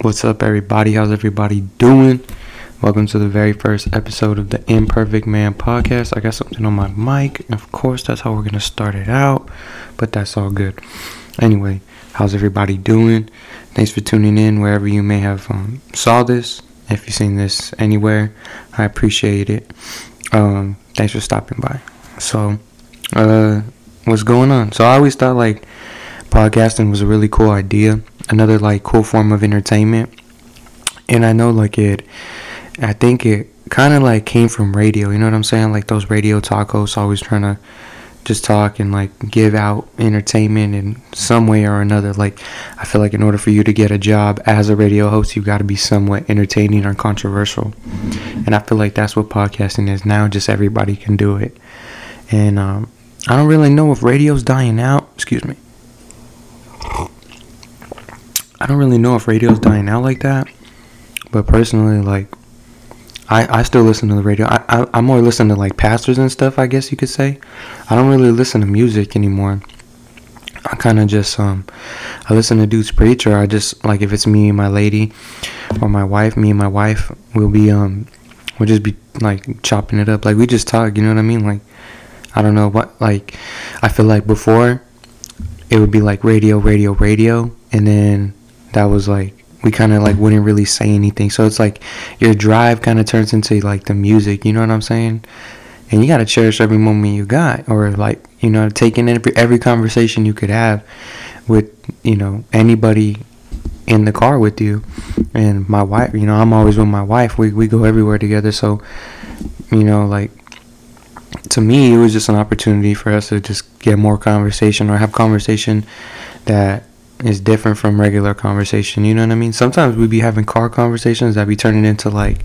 What's up, everybody? How's everybody doing? Welcome to the very first episode of the Imperfect Man podcast. I got something on my mic. Of course, that's how we're going to start it out, but that's all good. Anyway, how's everybody doing? Thanks for tuning in wherever you may have um, saw this. If you've seen this anywhere, I appreciate it. Um, thanks for stopping by. So, uh, what's going on? So I always thought like podcasting was a really cool idea, another like cool form of entertainment. And I know like it, I think it kind of like came from radio. You know what I'm saying? Like those radio tacos always trying to just talk and like give out entertainment in some way or another. Like I feel like in order for you to get a job as a radio host, you've got to be somewhat entertaining or controversial. And I feel like that's what podcasting is now. Just everybody can do it. And um, I don't really know if radio's dying out. Excuse me. I don't really know if radio's dying out like that. But personally, like, I, I still listen to the radio. I, I, I more listen to, like, pastors and stuff, I guess you could say. I don't really listen to music anymore. I kind of just, um, I listen to dudes preach, or I just, like, if it's me and my lady, or my wife, me and my wife, we'll be, um, we'll just be, like, chopping it up. Like, we just talk, you know what I mean? Like, I don't know what, like, I feel like before, it would be, like, radio, radio, radio, and then that was like we kind of like wouldn't really say anything. So it's like your drive kind of turns into like the music. You know what I'm saying? And you gotta cherish every moment you got, or like you know, taking every every conversation you could have with you know anybody in the car with you. And my wife, you know, I'm always with my wife. We we go everywhere together. So you know, like to me, it was just an opportunity for us to just get more conversation or have conversation that is different from regular conversation. You know what I mean? Sometimes we be having car conversations that be turning into like,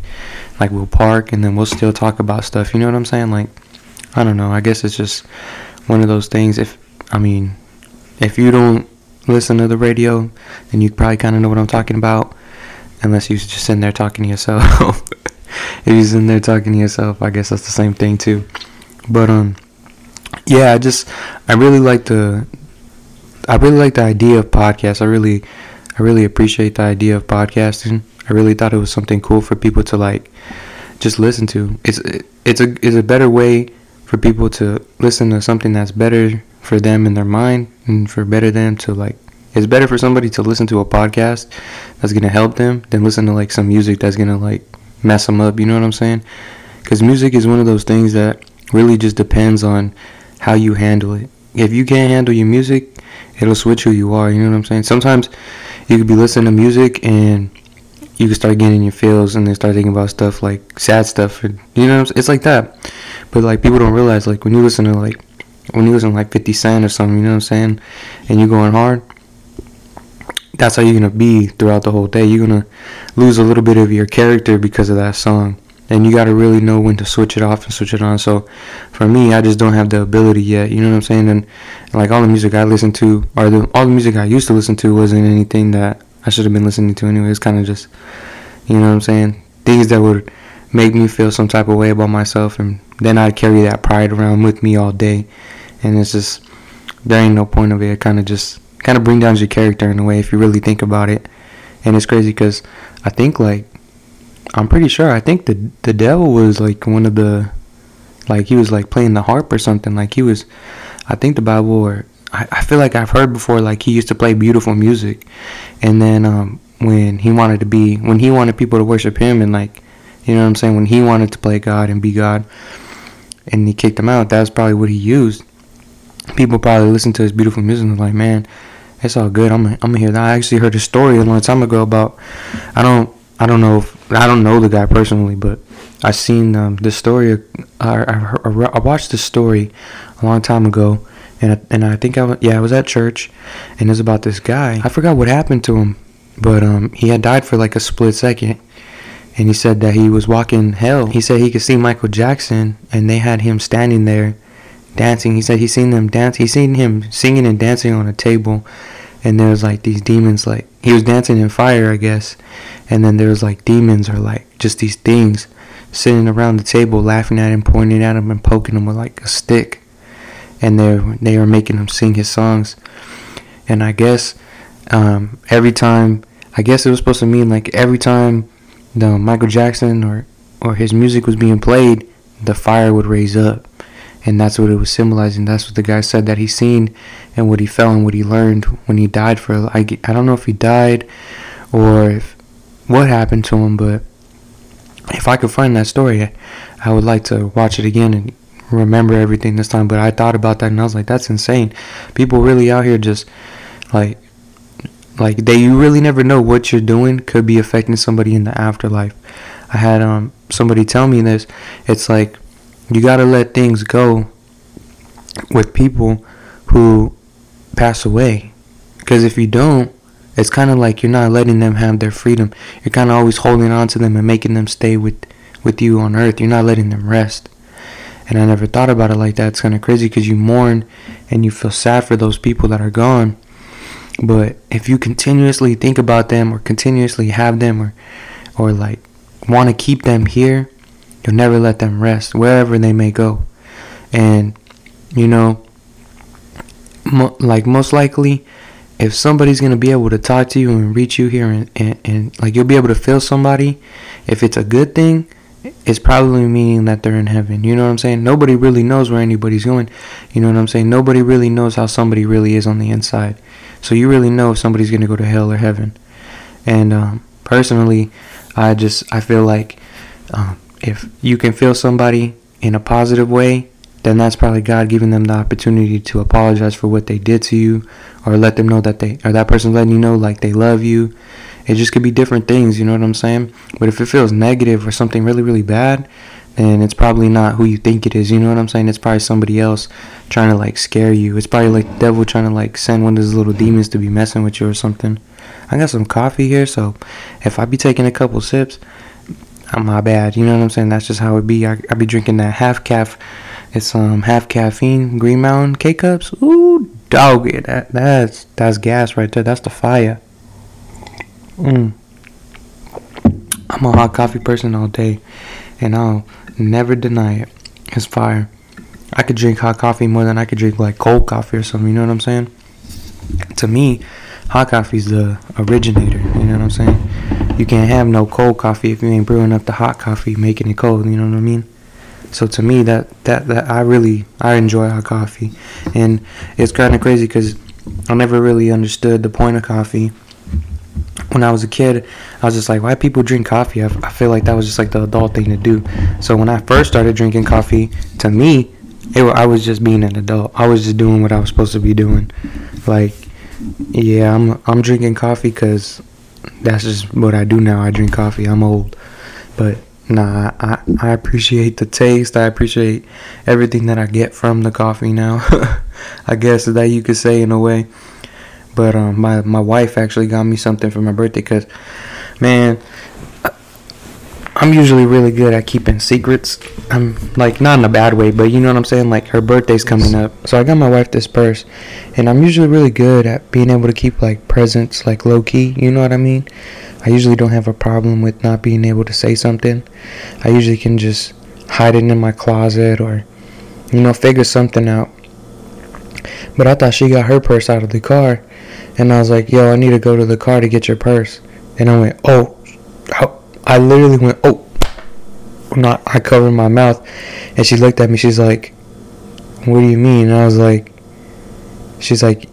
like we'll park and then we'll still talk about stuff. You know what I'm saying? Like, I don't know. I guess it's just one of those things. If I mean, if you don't listen to the radio, then you probably kind of know what I'm talking about. Unless you're just sitting there talking to yourself. if you're sitting there talking to yourself, I guess that's the same thing too. But um, yeah, I just I really like the I really like the idea of podcasts. I really, I really appreciate the idea of podcasting. I really thought it was something cool for people to like, just listen to. It's it's a it's a better way for people to listen to something that's better for them in their mind and for better them to like. It's better for somebody to listen to a podcast that's gonna help them than listen to like some music that's gonna like mess them up. You know what I'm saying? Because music is one of those things that really just depends on how you handle it. If you can't handle your music, it'll switch who you are. You know what I'm saying? Sometimes you could be listening to music and you can start getting your feels and then start thinking about stuff like sad stuff. And, you know, it's like that. But like people don't realize like when you listen to like when you listen to like 50 Cent or something, you know what I'm saying, and you're going hard. That's how you're gonna be throughout the whole day. You're gonna lose a little bit of your character because of that song and you got to really know when to switch it off and switch it on. So for me, I just don't have the ability yet. You know what I'm saying? And, like all the music I listen to, or the, all the music I used to listen to, wasn't anything that I should have been listening to anyway. It's kind of just, you know what I'm saying? Things that would make me feel some type of way about myself, and then I'd carry that pride around with me all day. And it's just there ain't no point of it. It kind of just kind of bring down your character in a way if you really think about it. And it's crazy because I think like I'm pretty sure. I think the the devil was like one of the, like he was like playing the harp or something. Like he was, I think the Bible or I, I feel like I've heard before. Like he used to play beautiful music, and then um, when he wanted to be when he wanted people to worship him and like, you know what I'm saying. When he wanted to play God and be God, and he kicked him out. That's probably what he used. People probably listened to his beautiful music and was like, man, it's all good. I'm I'm gonna hear that. I actually heard a story a long time ago about I don't I don't know if I don't know the guy personally, but I seen um, this story. I, I, I watched this story a long time ago, and I, and I think I was, yeah I was at church, and it's about this guy. I forgot what happened to him, but um he had died for like a split second, and he said that he was walking hell. He said he could see Michael Jackson, and they had him standing there, dancing. He said he seen them dance. He seen him singing and dancing on a table, and there was like these demons like he was dancing in fire, I guess and then there was like demons or like just these things sitting around the table laughing at him, pointing at him, and poking him with like a stick. And they they are making him sing his songs. And I guess um, every time I guess it was supposed to mean like every time the Michael Jackson or or his music was being played, the fire would raise up. And that's what it was symbolizing. That's what the guy said that he seen and what he felt and what he learned when he died for I, I don't know if he died or if what happened to him, but if I could find that story, I would like to watch it again and remember everything this time. But I thought about that and I was like, that's insane. People really out here just like like they you really never know what you're doing could be affecting somebody in the afterlife. I had um somebody tell me this. It's like you gotta let things go with people who pass away, because if you don't, it's kind of like you're not letting them have their freedom. You're kind of always holding on to them and making them stay with with you on earth. You're not letting them rest. And I never thought about it like that. It's kind of crazy because you mourn and you feel sad for those people that are gone. But if you continuously think about them or continuously have them or or like want to keep them here, you'll never let them rest wherever they may go. And you know, mo- like most likely if somebody's gonna be able to talk to you and reach you here and, and, and like you'll be able to feel somebody, if it's a good thing, it's probably meaning that they're in heaven. You know what I'm saying? Nobody really knows where anybody's going. You know what I'm saying? Nobody really knows how somebody really is on the inside. So you really know if somebody's gonna go to hell or heaven. And um, personally, I just I feel like um, if you can feel somebody in a positive way, then that's probably God giving them the opportunity to apologize for what they did to you, or let them know that they or that person letting you know like they love you. It just could be different things, you know what I'm saying? But if it feels negative or something really really bad, then it's probably not who you think it is. You know what I'm saying? It's probably somebody else trying to like scare you. It's probably like the devil trying to like send one of those little demons to be messing with you or something. I got some coffee here, so if I be taking a couple sips, my bad. You know what I'm saying? That's just how it be. I, I be drinking that half caff. It's um half caffeine Green Mountain K cups. Ooh, dog, that that's that's gas right there. That's the fire. Mm. I'm a hot coffee person all day, and I'll never deny it. It's fire. I could drink hot coffee more than I could drink like cold coffee or something. You know what I'm saying? To me, hot coffee's the originator. You know what I'm saying? You can't have no cold coffee if you ain't brewing up the hot coffee, making it cold. You know what I mean? So to me, that that that I really I enjoy hot coffee, and it's kind of crazy because I never really understood the point of coffee. When I was a kid, I was just like, why people drink coffee? I, I feel like that was just like the adult thing to do. So when I first started drinking coffee, to me, it I was just being an adult. I was just doing what I was supposed to be doing. Like, yeah, I'm I'm drinking coffee because that's just what I do now. I drink coffee. I'm old, but nah, I I appreciate the taste. I appreciate everything that I get from the coffee now. I guess that you could say in a way. But um, my my wife actually got me something for my birthday because, man, I'm usually really good at keeping secrets. I'm like not in a bad way, but you know what I'm saying. Like her birthday's coming up, so I got my wife this purse, and I'm usually really good at being able to keep like presents like low key. You know what I mean? I usually don't have a problem with not being able to say something. I usually can just hide it in my closet or you know figure something out. But I thought she got her purse out of the car, and I was like, "Yo, I need to go to the car to get your purse." And I went, "Oh." I literally went, oh, not. I covered my mouth, and she looked at me. She's like, "What do you mean?" And I was like, "She's like,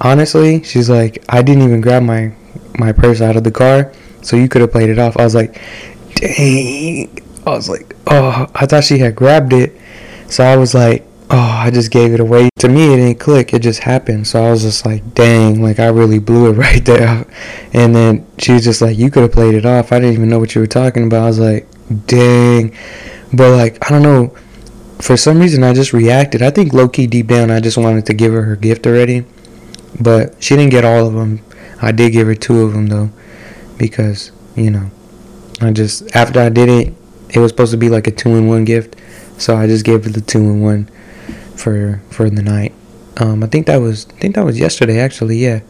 honestly, she's like, I didn't even grab my my purse out of the car, so you could have played it off." I was like, "Dang!" I was like, "Oh, I thought she had grabbed it," so I was like, "Oh, I just gave it away." To me, it didn't click. It just happened. So I was just like, "Dang!" Like I really blew it right there. And then she was just like, "You could have played it off." I didn't even know what you were talking about. I was like, "Dang!" But like, I don't know. For some reason, I just reacted. I think low key deep down, I just wanted to give her her gift already. But she didn't get all of them. I did give her two of them though, because you know, I just after I did it, it was supposed to be like a two in one gift, so I just gave her the two in one for for the night. Um, I think that was I think that was yesterday actually. Yeah,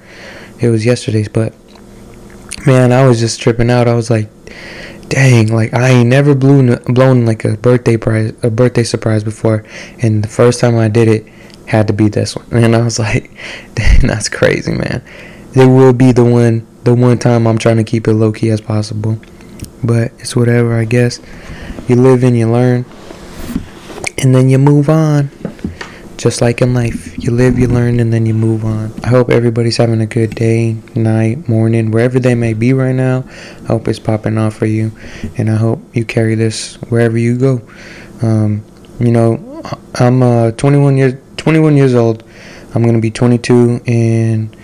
it was yesterday's. But man, I was just tripping out. I was like, dang, like I ain't never blown blown like a birthday prize a birthday surprise before, and the first time I did it had to be this one. And I was like, dang, that's crazy, man. It will be the one, the one time I'm trying to keep it low key as possible. But it's whatever, I guess. You live and you learn, and then you move on. Just like in life, you live, you learn, and then you move on. I hope everybody's having a good day, night, morning, wherever they may be right now. I hope it's popping off for you, and I hope you carry this wherever you go. Um, you know, I'm uh, 21 years 21 years old. I'm gonna be 22, and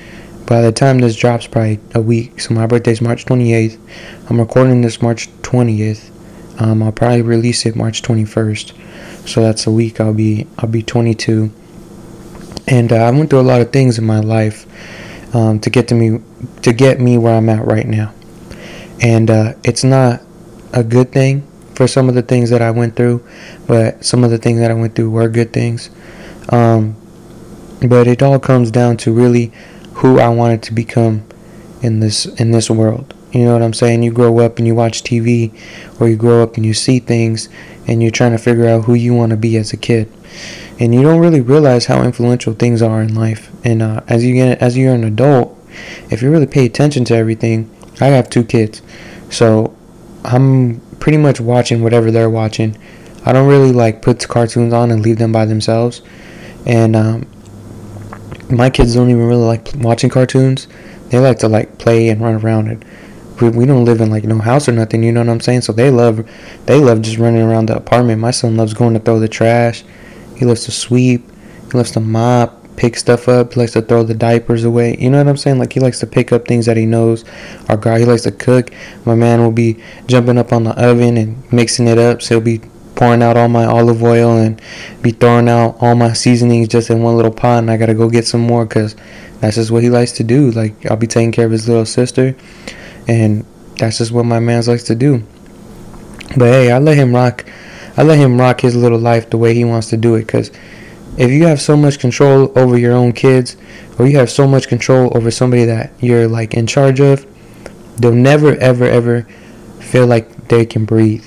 by the time this drops, probably a week. So my birthday's March 28th. I'm recording this March 20th. Um, I'll probably release it March 21st so that's a week. I'll be I'll be 22 and uh, I went through a lot of things in my life um, to get to me to get me where I'm at right now. And uh, it's not a good thing for some of the things that I went through but some of the things that I went through were good things. Um, but it all comes down to really who I wanted to become in this in this world you know what I'm saying? You grow up and you watch TV, or you grow up and you see things, and you're trying to figure out who you want to be as a kid, and you don't really realize how influential things are in life. And uh, as you get as you're an adult, if you really pay attention to everything, I have two kids, so I'm pretty much watching whatever they're watching. I don't really like put cartoons on and leave them by themselves, and um, my kids don't even really like watching cartoons. They like to like play and run around it we, we don't live in like no house or nothing you know what i'm saying? So they love they love just running around the apartment. My son loves going to throw the trash. He loves to sweep. He loves to mop pick stuff up. He likes to throw the diapers away. You know what i'm saying? Like he likes to pick up things that he knows our guy he likes to cook. My man will be jumping up on the oven and mixing it up. So he'll be pouring out all my olive oil and be throwing out all my seasonings just in one little pot and i gotta go get some more because that's just what he likes to do. Like i'll be taking care of his little sister and that's just what my man likes to do. But hey, I let him rock. I let him rock his little life the way he wants to do it. Cause if you have so much control over your own kids, or you have so much control over somebody that you're like in charge of, they'll never, ever, ever feel like they can breathe.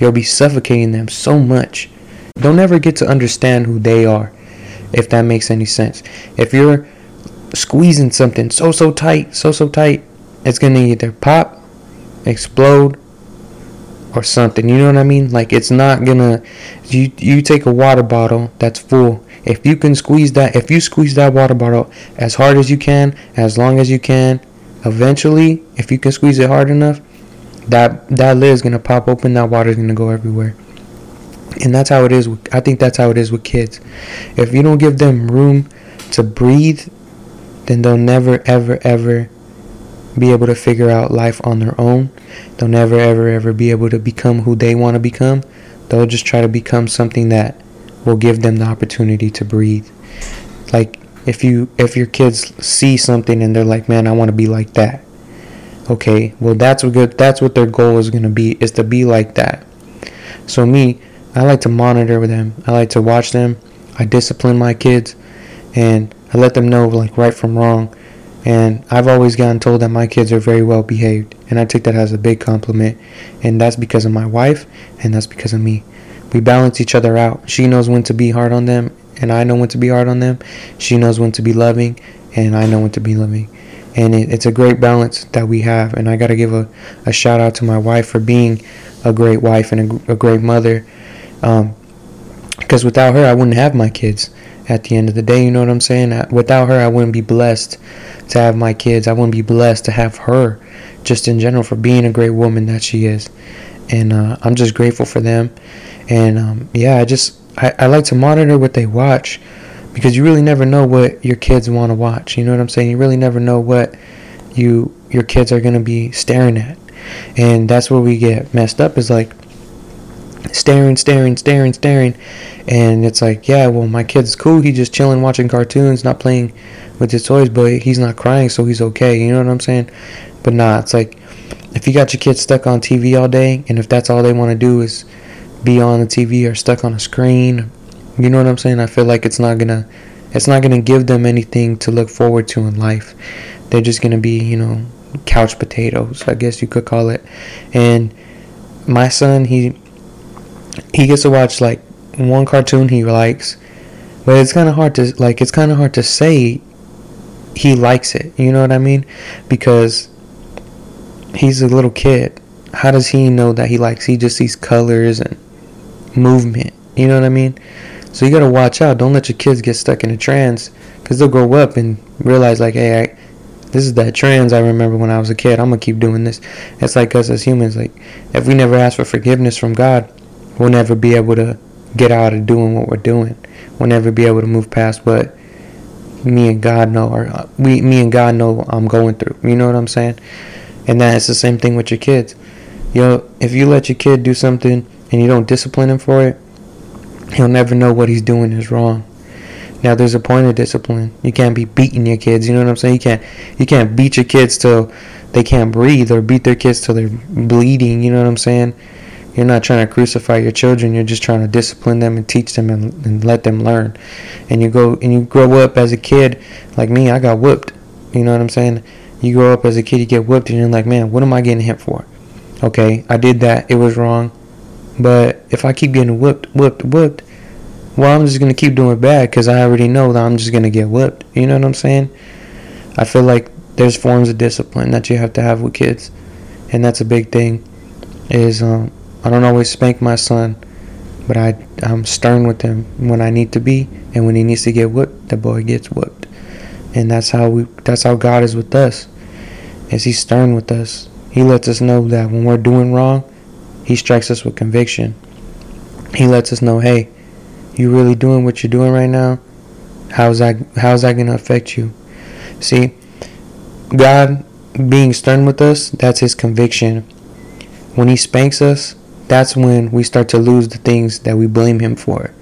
You'll be suffocating them so much. They'll never get to understand who they are, if that makes any sense. If you're squeezing something so so tight, so so tight, it's gonna either pop, explode, or something. You know what I mean? Like it's not gonna. You you take a water bottle that's full. If you can squeeze that, if you squeeze that water bottle as hard as you can, as long as you can, eventually, if you can squeeze it hard enough, that that lid is gonna pop open. That water is gonna go everywhere. And that's how it is. With, I think that's how it is with kids. If you don't give them room to breathe, then they'll never, ever, ever be able to figure out life on their own. They'll never, ever, ever be able to become who they want to become. They'll just try to become something that will give them the opportunity to breathe. Like if you if your kids see something and they're like, "Man, I want to be like that." Okay, well that's what good. That's what their goal is gonna be is to be like that. So me, I like to monitor them. I like to watch them. I discipline my kids, and I let them know like right from wrong. And I've always gotten told that my kids are very well behaved, and I take that as a big compliment. And that's because of my wife, and that's because of me. We balance each other out. She knows when to be hard on them, and I know when to be hard on them. She knows when to be loving, and I know when to be loving. And it, it's a great balance that we have. And I got to give a, a shout out to my wife for being a great wife and a, a great mother. Because um, without her, I wouldn't have my kids at the end of the day. You know what I'm saying? Without her, I wouldn't be blessed to have my kids. I wouldn't be blessed to have her, just in general, for being a great woman that she is. And uh, I'm just grateful for them. And um, yeah, I just I, I like to monitor what they watch because you really never know what your kids want to watch. You know what I'm saying? You really never know what you your kids are gonna be staring at, and that's where we get messed up. Is like staring, staring, staring, staring, and it's like, yeah, well, my kid's cool. He's just chilling, watching cartoons, not playing with his toys, but he's not crying, so he's okay. You know what I'm saying? But nah, it's like if you got your kids stuck on TV all day, and if that's all they want to do is be on the TV or stuck on a screen, you know what I'm saying? I feel like it's not gonna, it's not gonna give them anything to look forward to in life. They're just gonna be, you know, couch potatoes, I guess you could call it. And my son, he he gets to watch like one cartoon he likes, but it's kind of hard to like it's kind of hard to say he likes it. You know what I mean? Because he's a little kid. How does he know that he likes? He just sees colors and movement. You know what I mean? So you gotta watch out. Don't let your kids get stuck in a trance, cause they'll grow up and realize like, hey, I, this is that trance I remember when I was a kid. I'm gonna keep doing this. It's like us as humans. Like if we never ask for forgiveness from God, we'll never be able to get out of doing what we're doing. We'll never be able to move past what me and God know, or uh, we, me and God know I'm going through. You know what I'm saying? And that is the same thing with your kids. You know, if you let your kid do something and you don't discipline him for it, he'll never know what he's doing is wrong. Now there's a point of discipline. You can't be beating your kids. You know what I'm saying? You can't you can't beat your kids till they can't breathe or beat their kids till they're bleeding. You know what I'm saying? You're not trying to crucify your children. You're just trying to discipline them and teach them and, and let them learn. And you go and you grow up as a kid like me. I got whooped. You know what I'm saying? You grow up as a kid, you get whooped, and you're like, man, what am I getting hit for? Okay, I did that. It was wrong. But if I keep getting whooped, whooped, whooped, well, I'm just gonna keep doing bad because I already know that I'm just gonna get whipped. You know what I'm saying? I feel like there's forms of discipline that you have to have with kids, and that's a big thing. Is um, I don't always spank my son, but I I'm stern with him when I need to be, and when he needs to get whipped, the boy gets whipped, and that's how we that's how God is with us. Is He's stern with us. He lets us know that when we're doing wrong, He strikes us with conviction. He lets us know, hey you really doing what you're doing right now? How's that how's that gonna affect you? See, God being stern with us, that's his conviction. When he spanks us, that's when we start to lose the things that we blame him for.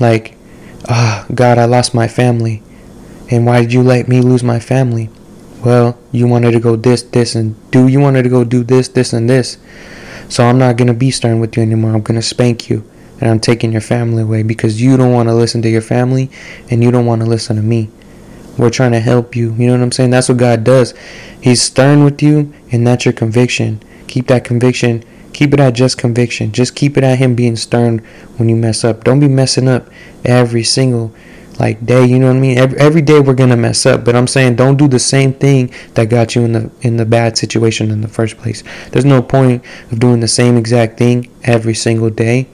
Like, ah, oh, God, I lost my family. And why did you let me lose my family? Well, you wanted to go this, this, and do. You wanted to go do this, this, and this. So I'm not going to be stern with you anymore. I'm going to spank you and I'm taking your family away because you don't want to listen to your family and you don't want to listen to me. We're trying to help you. You know what I'm saying? That's what God does. He's stern with you, and that's your conviction. Keep that conviction. Keep it at just conviction. Just keep it at Him being stern when you mess up. Don't be messing up every single like day. You know what I mean? Every, every day we're gonna mess up, but I'm saying don't do the same thing that got you in the in the bad situation in the first place. There's no point of doing the same exact thing every single day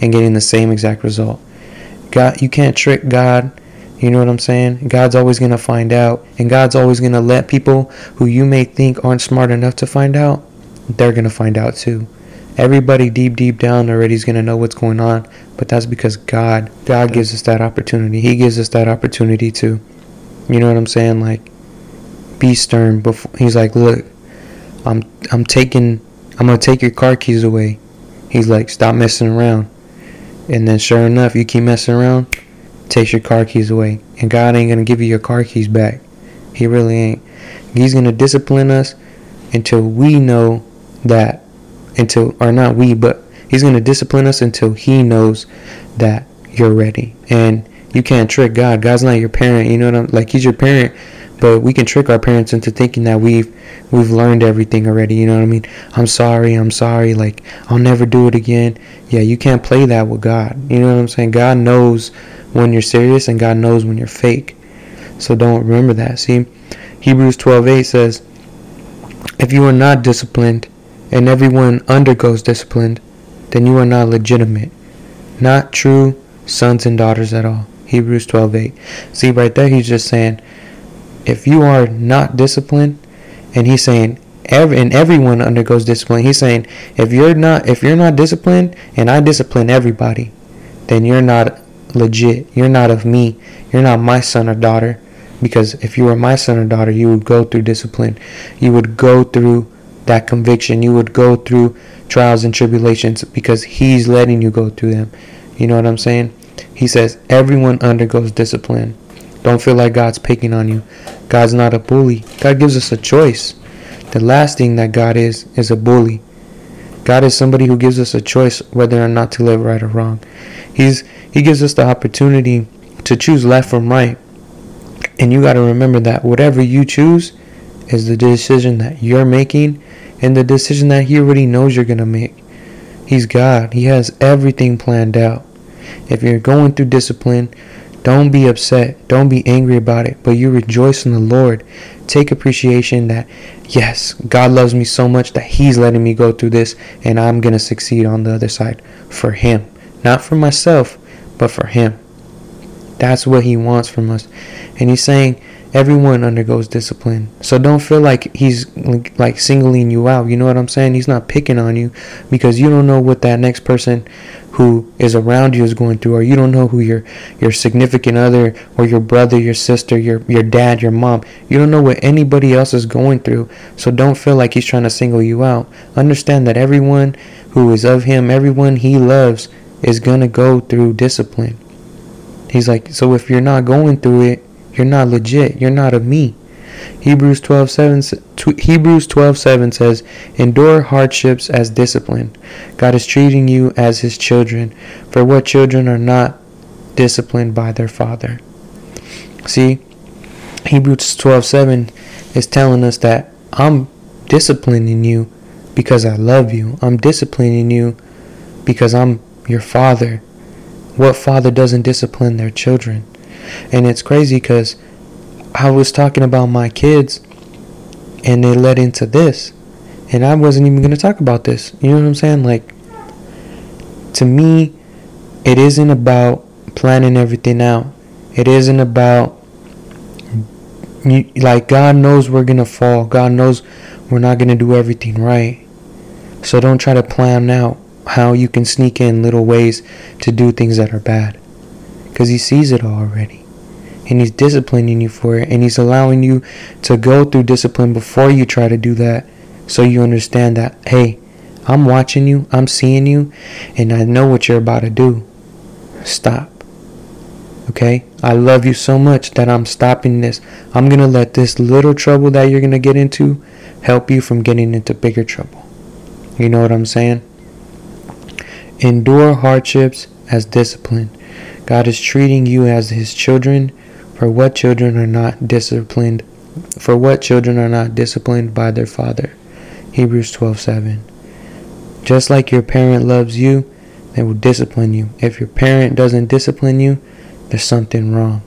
and getting the same exact result. God, you can't trick God. You know what I'm saying? God's always to find out. And God's always to let people who you may think aren't smart enough to find out, they're to find out too. Everybody deep, deep down already is going to know what's going on. But that's because God, God gives us that opportunity. He gives us that opportunity to, you know what I'm saying? Like, be stern. Before He's like, look, I'm, I'm taking, I'm going to take your car keys away. He's like, stop messing around. And then sure enough, you keep messing around, takes your car keys away. And God ain't gonna give you your car keys back. He really ain't. He's gonna discipline us until we know that until or not we, but he's gonna discipline us until he knows that you're ready. And you can't trick God. God's not your parent, you know what I'm like he's your parent but we can trick our parents into thinking that we've we've learned everything already you know what i mean i'm sorry i'm sorry like i'll never do it again yeah you can't play that with god you know what i'm saying god knows when you're serious and god knows when you're fake so don't remember that see hebrews 12:8 says if you are not disciplined and everyone undergoes discipline then you are not legitimate not true sons and daughters at all hebrews 12:8 see right there he's just saying if you are not disciplined, and he's saying every and everyone undergoes discipline. He's saying if you're not if you're not disciplined, and I discipline everybody, then you're not legit. You're not of me. You're not my son or daughter. Because if you were my son or daughter, you would go through discipline. You would go through that conviction. You would go through trials and tribulations because he's letting you go through them. You know what I'm saying? He says everyone undergoes discipline. Don't feel like God's picking on you. God's not a bully. God gives us a choice. The last thing that God is, is a bully. God is somebody who gives us a choice whether or not to live right or wrong. He's He gives us the opportunity to choose left from right. And you got to remember that whatever you choose is the decision that you're making and the decision that He already knows you're going to make. He's God. He has everything planned out. If you're going through discipline, Don't be upset. Don't be angry about it, but you rejoice in the Lord. Take appreciation that, yes, God loves me so much that He's letting me go through this and I'm going to succeed on the other side for Him. Not for myself, but for Him. That's what He wants from us. And He's saying, everyone undergoes discipline. So don't feel like he's like singling you out. You know what I'm saying? He's not picking on you because you don't know what that next person who is around you is going through or you don't know who your your significant other or your brother, your sister, your your dad, your mom. You don't know what anybody else is going through. So don't feel like he's trying to single you out. Understand that everyone who is of him, everyone he loves is going to go through discipline. He's like, so if you're not going through it, you're not legit. You're not of me. Hebrews 12:7 Hebrews 12:7 says, "Endure hardships as discipline. God is treating you as his children, for what children are not disciplined by their father." See, Hebrews 12:7 is telling us that I'm disciplining you because I love you. I'm disciplining you because I'm your father. What father doesn't discipline their children? And it's crazy because I was talking about my kids and they led into this. And I wasn't even going to talk about this. You know what I'm saying? Like, to me, it isn't about planning everything out. It isn't about, like, God knows we're going to fall. God knows we're not going to do everything right. So don't try to plan out how you can sneak in little ways to do things that are bad. Because He sees it already and he's disciplining you for it and he's allowing you to go through discipline before you try to do that so you understand that hey i'm watching you i'm seeing you and i know what you're about to do. Stop. Okay? I love you so much that i'm stopping this. I'm going to let this little trouble that you're going to get into help you from getting into bigger trouble. You know what i'm saying? Endure hardships as discipline. God is treating you as his children for what children are not disciplined for what children are not disciplined by their father. Hebrews 12:7. Just like your parent loves you, they will discipline you. If your parent doesn't discipline you, there's something wrong.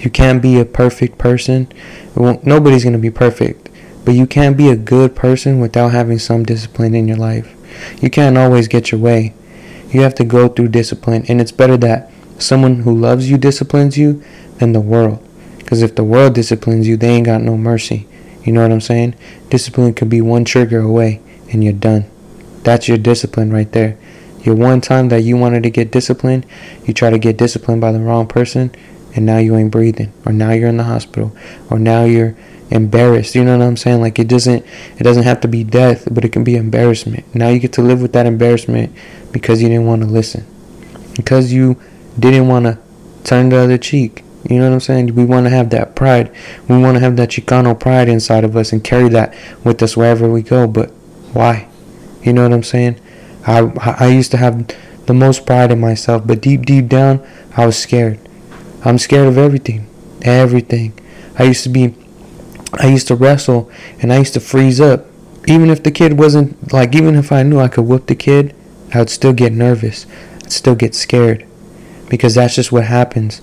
You can't be a perfect person. nobody's going to be perfect, but you can't be a good person without having some discipline in your life. You can't always get your way. You have to go through discipline, and it's better that someone who loves you disciplines you than the world. Because if the world disciplines you, they ain't got no mercy. You know what I'm saying? Discipline could be one trigger away and you're done. That's your discipline right there. Your one time that you wanted to get disciplined, you try to get disciplined by the wrong person, and now you ain't breathing, or now you're in the hospital, or now you're embarrassed. You know what I'm saying? Like it doesn't it doesn't have to be death, but it can be embarrassment. Now you get to live with that embarrassment because you didn't want to listen. Because you didn't want to turn the other cheek. You know what I'm saying? We want to have that pride. We want to have that Chicano pride inside of us and carry that with us wherever we go. But why? You know what I'm saying? I I used to have the most pride in myself, but deep deep down, I was scared. I'm scared of everything, everything. I used to be, I used to wrestle and I used to freeze up. Even if the kid wasn't like, even if I knew I could whoop the kid, I would still get nervous. I'd still get scared, because that's just what happens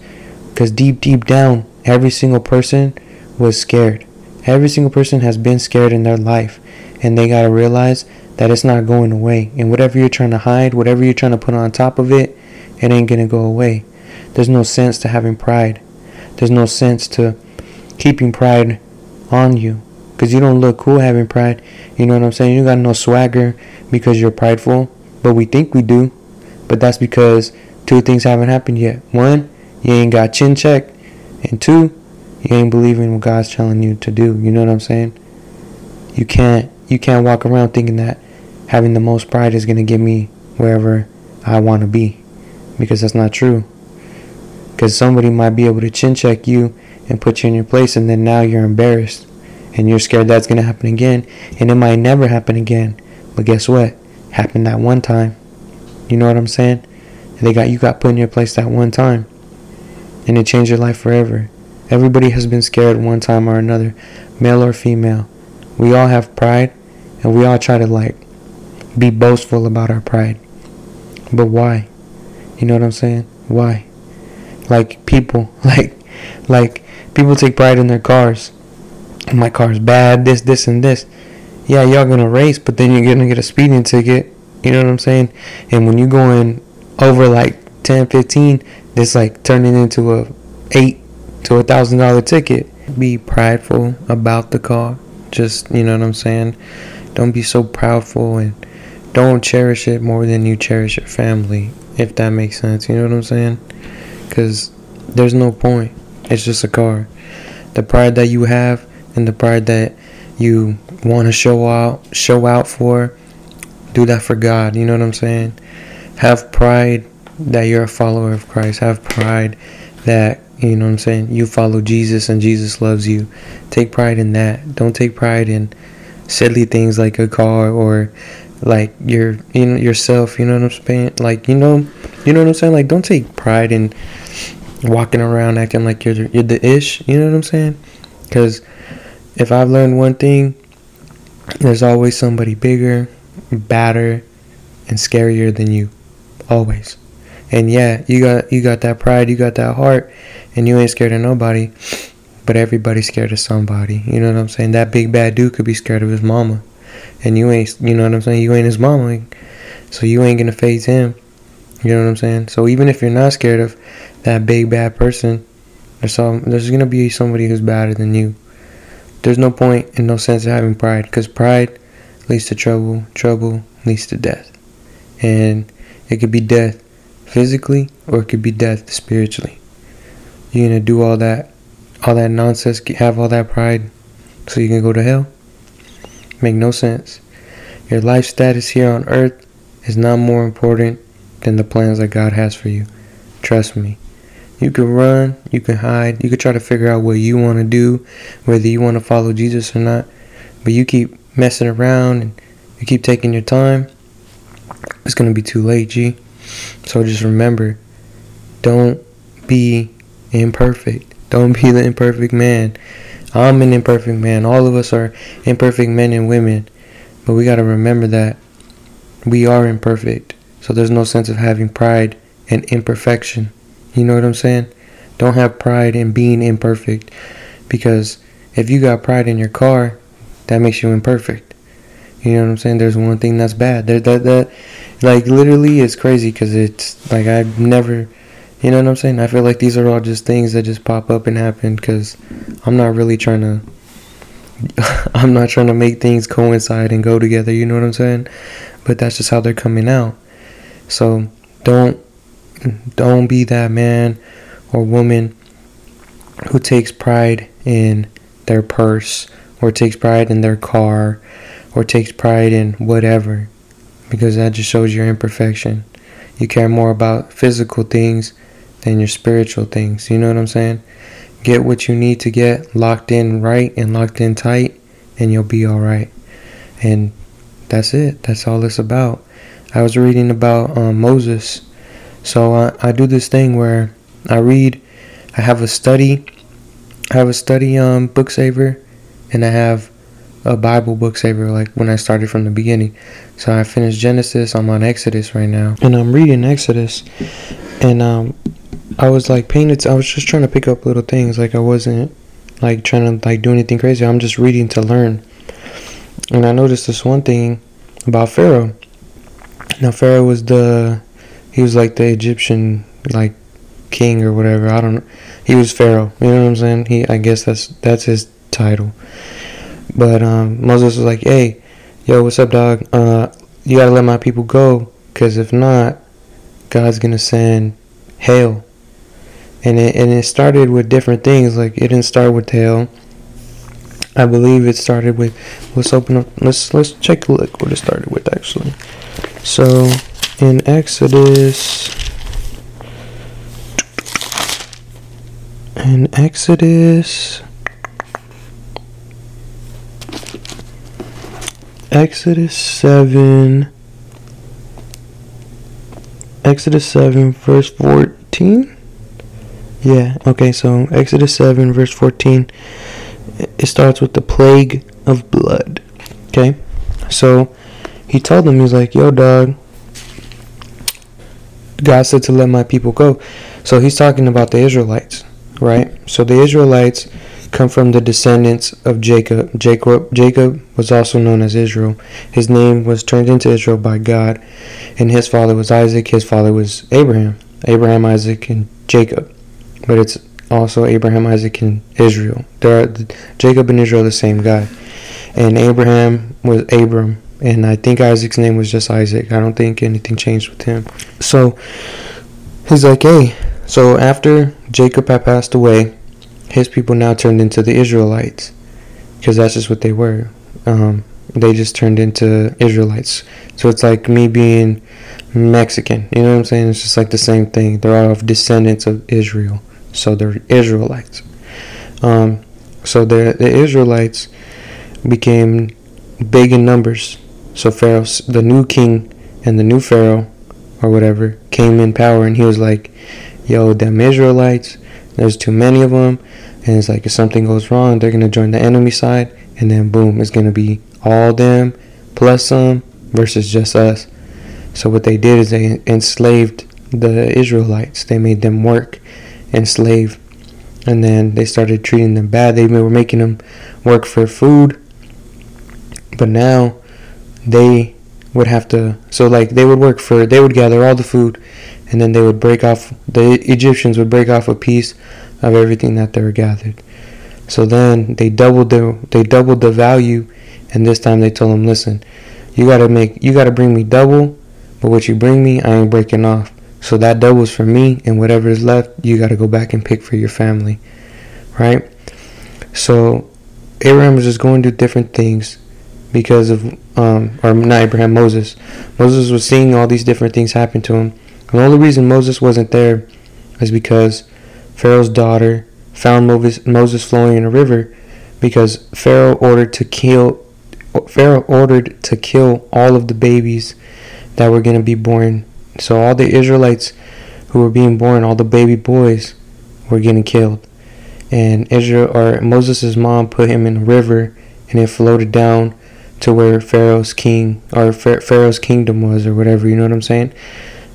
because deep, deep down, every single person was scared. Every single person has been scared in their life. And they got to realize that it's not going away. And whatever you're trying to hide, whatever you're trying to put on top of it, it ain't going to go away. There's no sense to having pride. There's no sense to keeping pride on you. Because you don't look cool having pride. You know what I'm saying? You got no swagger because you're prideful. But we think we do. But that's because two things haven't happened yet. One, you ain't got chin check, and two, you ain't believing what God's telling you to do. You know what I'm saying? You can't you can't walk around thinking that having the most pride is gonna get me wherever I want to be, because that's not true. Because somebody might be able to chin check you and put you in your place, and then now you're embarrassed, and you're scared that's gonna happen again, and it might never happen again. But guess what? Happened that one time. You know what I'm saying? They got you got put in your place that one time and it changed your life forever. Everybody has been scared one time or another, male or female. We all have pride, and we all try to like be boastful about our pride. But why? You know what I'm saying? Why? like people, like like people take pride in their cars. My car's bad, this, this, and this. Yeah, y'all gonna race, but then you're gonna get a speeding ticket. You know what I'm saying? And when you go going over like 10, 15, it's like turning into a eight to a thousand dollar ticket. Be prideful about the car. Just you know what I'm saying. Don't be so proudful and don't cherish it more than you cherish your family. If that makes sense, you know what I'm saying? Because there's no point. It's just a car. The pride that you have and the pride that you want to show out, show out for, do that for God. You know what I'm saying? Have pride that you're a follower of Christ. Have pride that you know what I'm saying. You follow Jesus and Jesus loves you. Take pride in that. Don't take pride in silly things like a car or like your you know yourself. You know what I'm saying? Like you know, you know what I'm saying. Like don't take pride in walking around acting like you're you're the ish. You know what I'm saying? Because if I've learned one thing, there's always somebody bigger, badder, and scarier than you. Always. And yeah, you got you got that pride, you got that heart, and you ain't scared of nobody. But everybody's scared of somebody. You know what I'm saying? That big bad dude could be scared of his mama. And you ain't you know what I'm saying? You ain't his mama. So you ain't gonna face him. You know what I'm saying? So even if you're not scared of that big bad person, there's some there's gonna be somebody who's badder than you. There's no point and no sense of having pride because pride leads to trouble, trouble leads to death, and it could be death physically or it could be death spiritually. You're gonna do all that, all that nonsense, have all that pride, so you can go to hell. Make no sense. Your life status here on earth is not more important than the plans that God has for you. Trust me. You can run, you can hide, you can try to figure out what you want to do, whether you want to follow Jesus or not. But you keep messing around and you keep taking your time, it's to be too late, G. So just remember don't be imperfect. Don't be the imperfect man. I'm an imperfect man. All of us are imperfect men and women. But we got to remember that we are imperfect. So there's no sense of having pride and imperfection. You know what I'm saying? Don't have pride in being imperfect because if you got pride in your car, that makes you imperfect. You know what I'm saying? There's one thing that's bad. There, that that like literally it's crazy because it's like I've never, you know what I'm saying? I feel like these are all just things that just pop up and happen because I'm not really trying to. I'm not trying to make things coincide and go together. You know what I'm saying? But that's just how they're coming out. So don't don't be that man or woman who takes pride in their purse or takes pride in their car or takes pride in whatever because that just shows your imperfection. You care more about physical things than your spiritual things. You know what I'm saying? Get what you need to get locked in right and locked in tight, and you'll be all right. And that's it. That's all it's about. I was reading about um, Moses so I, I do this thing where I read, I have a study, I have a study um book saver, and I have a Bible book saver like when I started from the beginning. So I finished Genesis, I'm on Exodus right now, and I'm reading Exodus, and um I was like paying it. I was just trying to pick up little things. Like I wasn't like trying to like do anything crazy. I'm just reading to learn. And I noticed this one thing about Pharaoh. Now Pharaoh was the he was like the Egyptian like king or whatever. I don't know. He was Pharaoh. You know what I'm saying? He I guess that's that's his title. But um, Moses was like, "Hey, yo, what's up, dog? Uh, you gotta let my people go, cause if not, God's gonna send hail." And it and it started with different things. Like it didn't start with hail. I believe it started with. Let's open up. Let's let's check a look what it started with actually. So in Exodus in Exodus Exodus 7 Exodus 7 verse 14 yeah okay so Exodus 7 verse 14 it starts with the plague of blood okay so he told them he's like yo dog God said to let my people go. So he's talking about the Israelites, right? So the Israelites come from the descendants of Jacob. Jacob Jacob was also known as Israel. His name was turned into Israel by God, and his father was Isaac. His father was Abraham. Abraham, Isaac, and Jacob. But it's also Abraham, Isaac, and Israel. There are, Jacob and Israel are the same guy. And Abraham was Abram, and I think Isaac's name was just Isaac. I don't think anything changed with him. So he's like, hey. So after Jacob had passed away, his people now turned into the Israelites, because that's just what they were. Um, they just turned into Israelites. So it's like me being Mexican. You know what I'm saying? It's just like the same thing. They're all descendants of Israel, so they're Israelites. Um, so the the Israelites became big in numbers. So Pharaoh, the new king, and the new Pharaoh, or whatever, came in power, and he was like, "Yo, them Israelites, there's too many of them." And it's like if something goes wrong, they're gonna join the enemy side, and then boom, it's gonna be all them plus some versus just us. So what they did is they enslaved the Israelites. They made them work and slave. And then they started treating them bad. They were making them work for food. But now they would have to so like they would work for they would gather all the food and then they would break off the Egyptians would break off a piece of everything that they were gathered. So then they doubled the they doubled the value and this time they told them, "Listen, you got to make you got to bring me double but what you bring me, I ain't breaking off. So that doubles for me, and whatever is left, you got to go back and pick for your family, right? So Abraham was just going to do different things because of, um, or not Abraham, Moses. Moses was seeing all these different things happen to him. And the only reason Moses wasn't there is because Pharaoh's daughter found Moses, flowing in a river because Pharaoh ordered to kill Pharaoh ordered to kill all of the babies that were going to be born. So all the Israelites who were being born, all the baby boys, were getting killed. And Israel or Moses' mom put him in a river, and it floated down to where Pharaoh's king or Pharaoh's kingdom was, or whatever. You know what I'm saying?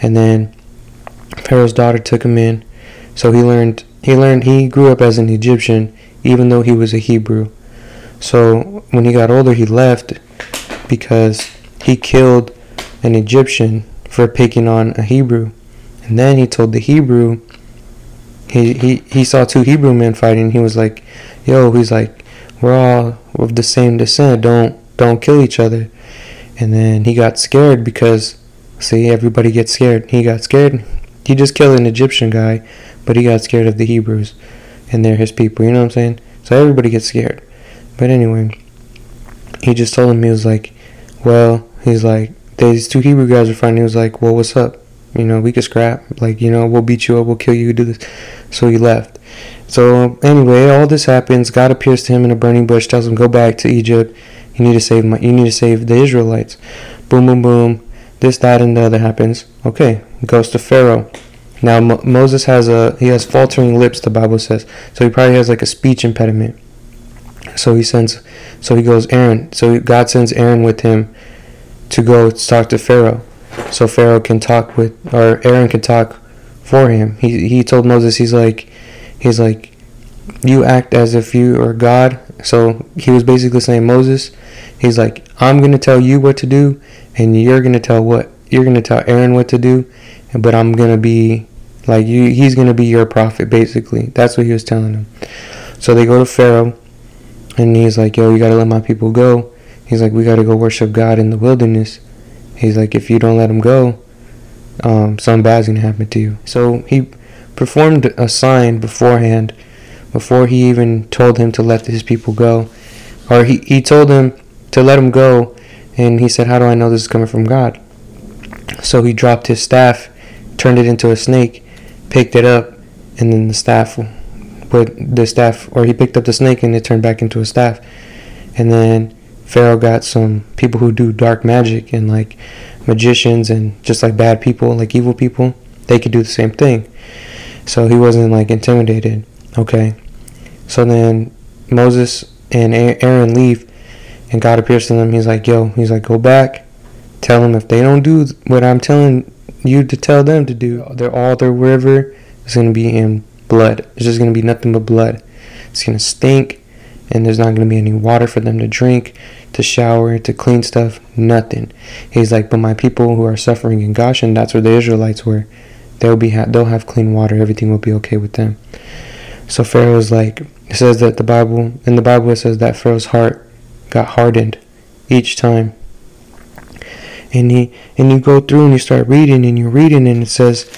And then Pharaoh's daughter took him in, so he learned. He learned. He grew up as an Egyptian, even though he was a Hebrew. So when he got older, he left because he killed an Egyptian for picking on a Hebrew. And then he told the Hebrew, he, he, he saw two Hebrew men fighting. He was like, yo, he's like, we're all of the same descent. Don't, don't kill each other. And then he got scared because, see, everybody gets scared. He got scared. He just killed an Egyptian guy, but he got scared of the Hebrews. And they're his people, you know what I'm saying? So everybody gets scared. But anyway, he just told him, he was like, well, he's like, these two Hebrew guys were fighting. He was like, "Well, what's up? You know, we could scrap. Like, you know, we'll beat you up. We'll kill you. Do this." So he left. So anyway, all this happens. God appears to him in a burning bush, tells him, "Go back to Egypt. You need to save my. You need to save the Israelites." Boom, boom, boom. This, that, and the other happens. Okay, goes to Pharaoh. Now Mo- Moses has a he has faltering lips. The Bible says so. He probably has like a speech impediment. So he sends. So he goes Aaron. So God sends Aaron with him to go talk to Pharaoh, so Pharaoh can talk with, or Aaron can talk for him. He he told Moses, he's like, he's like, you act as if you are God. So he was basically saying, Moses, he's like, I'm gonna tell you what to do, and you're gonna tell what you're gonna tell Aaron what to do, but I'm gonna be like you. He's gonna be your prophet, basically. That's what he was telling him. So they go to Pharaoh, and he's like, Yo, you gotta let my people go. He's like, we got to go worship God in the wilderness. He's like, if you don't let him go, um, something bad's going to happen to you. So he performed a sign beforehand, before he even told him to let his people go. Or he, he told him to let him go, and he said, How do I know this is coming from God? So he dropped his staff, turned it into a snake, picked it up, and then the staff, put the staff, or he picked up the snake and it turned back into a staff. And then Pharaoh got some people who do dark magic and like magicians and just like bad people, like evil people, they could do the same thing. So he wasn't like intimidated. Okay. So then Moses and Aaron leave and God appears to them. He's like, yo, he's like, go back. Tell them if they don't do what I'm telling you to tell them to do, they're all the river, is going to be in blood. It's just going to be nothing but blood. It's going to stink, and there's not going to be any water for them to drink, to shower, to clean stuff, nothing. He's like, but my people who are suffering in Goshen, that's where the Israelites were. They'll be ha- they'll have clean water. Everything will be okay with them. So Pharaoh's like, it says that the Bible in the Bible it says that Pharaoh's heart got hardened each time. And he and you go through and you start reading and you're reading and it says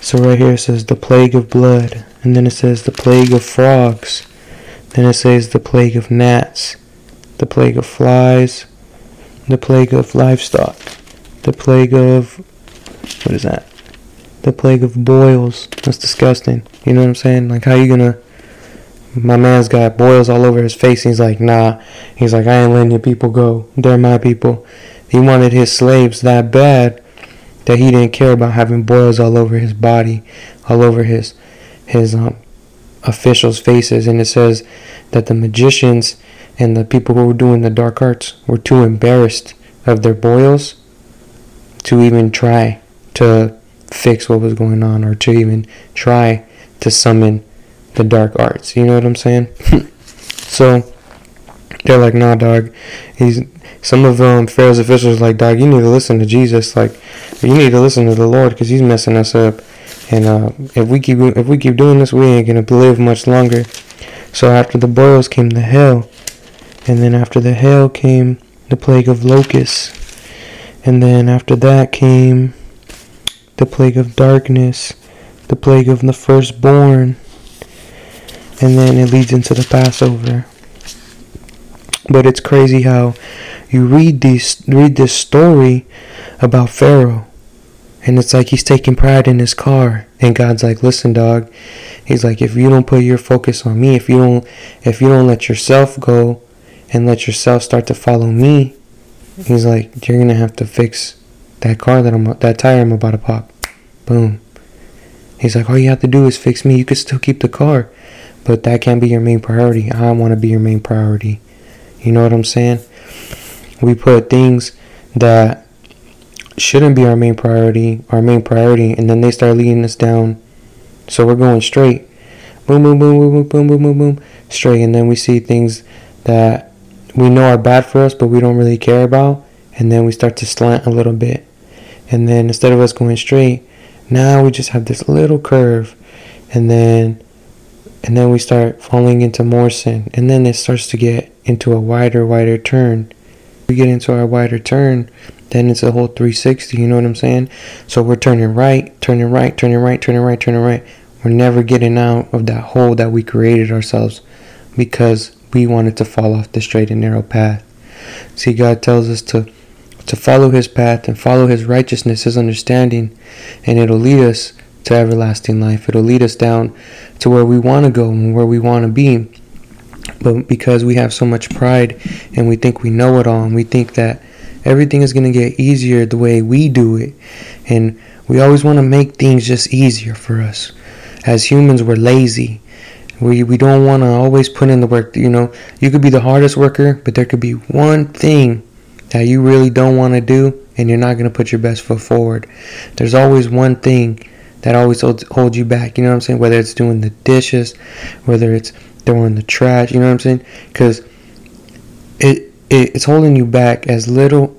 so right here it says the plague of blood and then it says the plague of frogs. Then it says the plague of gnats, the plague of flies, the plague of livestock, the plague of what is that? The plague of boils. That's disgusting. You know what I'm saying? Like how you gonna my man's got boils all over his face. he's like, nah. He's like, I ain't letting your people go. They're my people. He wanted his slaves that bad that he didn't care about having boils all over his body, all over his his um, officials' faces. And it says that the magicians and the people who were doing the dark arts were too embarrassed of their boils to even try to fix what was going on or to even try to summon the dark arts. You know what I'm saying? so they're like, nah, dog. He's some of um, Pharaoh's officials like, dog, you need to listen to Jesus. Like, you need to listen to the Lord because he's messing us up. And uh, if we keep if we keep doing this, we ain't gonna live much longer. So after the boils came the hail, and then after the hail came the plague of locusts, and then after that came the plague of darkness, the plague of the firstborn, and then it leads into the Passover. But it's crazy how you read these read this story about Pharaoh and it's like he's taking pride in his car and God's like, "Listen, dog." He's like, "If you don't put your focus on me, if you don't if you don't let yourself go and let yourself start to follow me, he's like, you're going to have to fix that car that I'm that tire I'm about to pop. Boom. He's like, all you have to do is fix me. You can still keep the car, but that can't be your main priority. I want to be your main priority. You know what I'm saying? We put things that shouldn't be our main priority, our main priority, and then they start leading us down. So we're going straight. Boom, boom, boom, boom, boom, boom, boom, boom, straight. And then we see things that we know are bad for us, but we don't really care about. And then we start to slant a little bit and then instead of us going straight, now we just have this little curve. And then and then we start falling into more sin. And then it starts to get into a wider wider turn. We get into our wider turn then it's a whole 360 you know what i'm saying? So we're turning right turning right turning right turning right turning right. We're never getting out of that hole that we created ourselves because we wanted to fall off the straight and narrow path. See god tells us to to follow his path and follow his righteousness his understanding and it'll lead us to everlasting life. It'll lead us down to where we want to go and where we want to be. But because we have so much pride and we think we know it all and we think that everything is going to get easier the way we do it, and we always want to make things just easier for us. As humans, we're lazy. We, we don't want to always put in the work. You know, you could be the hardest worker, but there could be one thing that you really don't want to do, and you're not going to put your best foot forward. There's always one thing that always holds, you back. You know what I'm saying? Whether it's doing the dishes, whether it's throwing the trash. You know what I'm saying? Because it, it it's holding you back as little.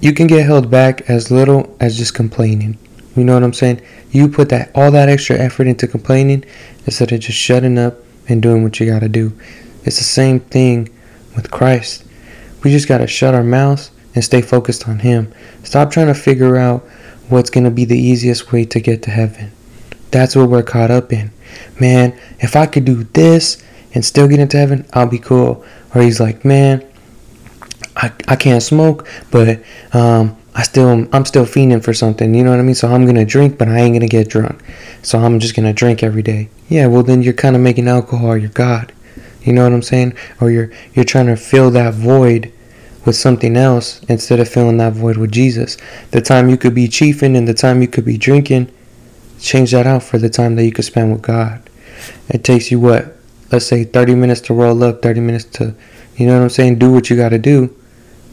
You can get held back as little as just complaining. You know what I'm saying? You put that all that extra effort into complaining instead of just shutting up and doing what you got to do. It's the same thing with Christ. We just got to shut our mouths and stay focused on Him. Stop trying to figure out what's going to be the easiest way to get to heaven. That's what we're caught up in. Man, if I could do this and still get into heaven, I'll be cool. Or he's like, man, I, I can't smoke, but um, I still I'm still fiending for something. You know what I mean? So I'm gonna drink, but I ain't gonna get drunk. So I'm just gonna drink every day. Yeah, well then you're kind of making alcohol your god. You know what I'm saying? Or you're you're trying to fill that void with something else instead of filling that void with Jesus. The time you could be chiefing and the time you could be drinking, change that out for the time that you could spend with God. It takes you what? Let's say 30 minutes to roll up, 30 minutes to, you know what I'm saying? Do what you got to do.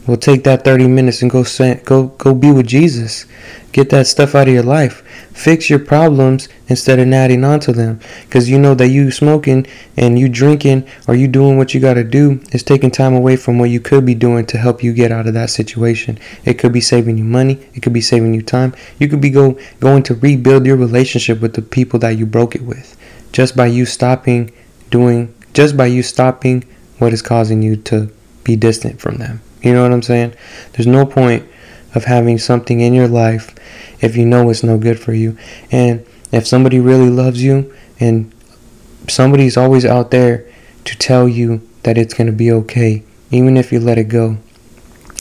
Well, take that 30 minutes and go go go be with Jesus. Get that stuff out of your life. Fix your problems instead of adding onto them. Because you know that you smoking and you drinking or you doing what you got to do is taking time away from what you could be doing to help you get out of that situation. It could be saving you money. It could be saving you time. You could be go going to rebuild your relationship with the people that you broke it with. Just by you stopping doing, just by you stopping what is causing you to be distant from them. You know what I'm saying? There's no point of having something in your life if you know it's no good for you. And if somebody really loves you and somebody's always out there to tell you that it's going to be okay, even if you let it go.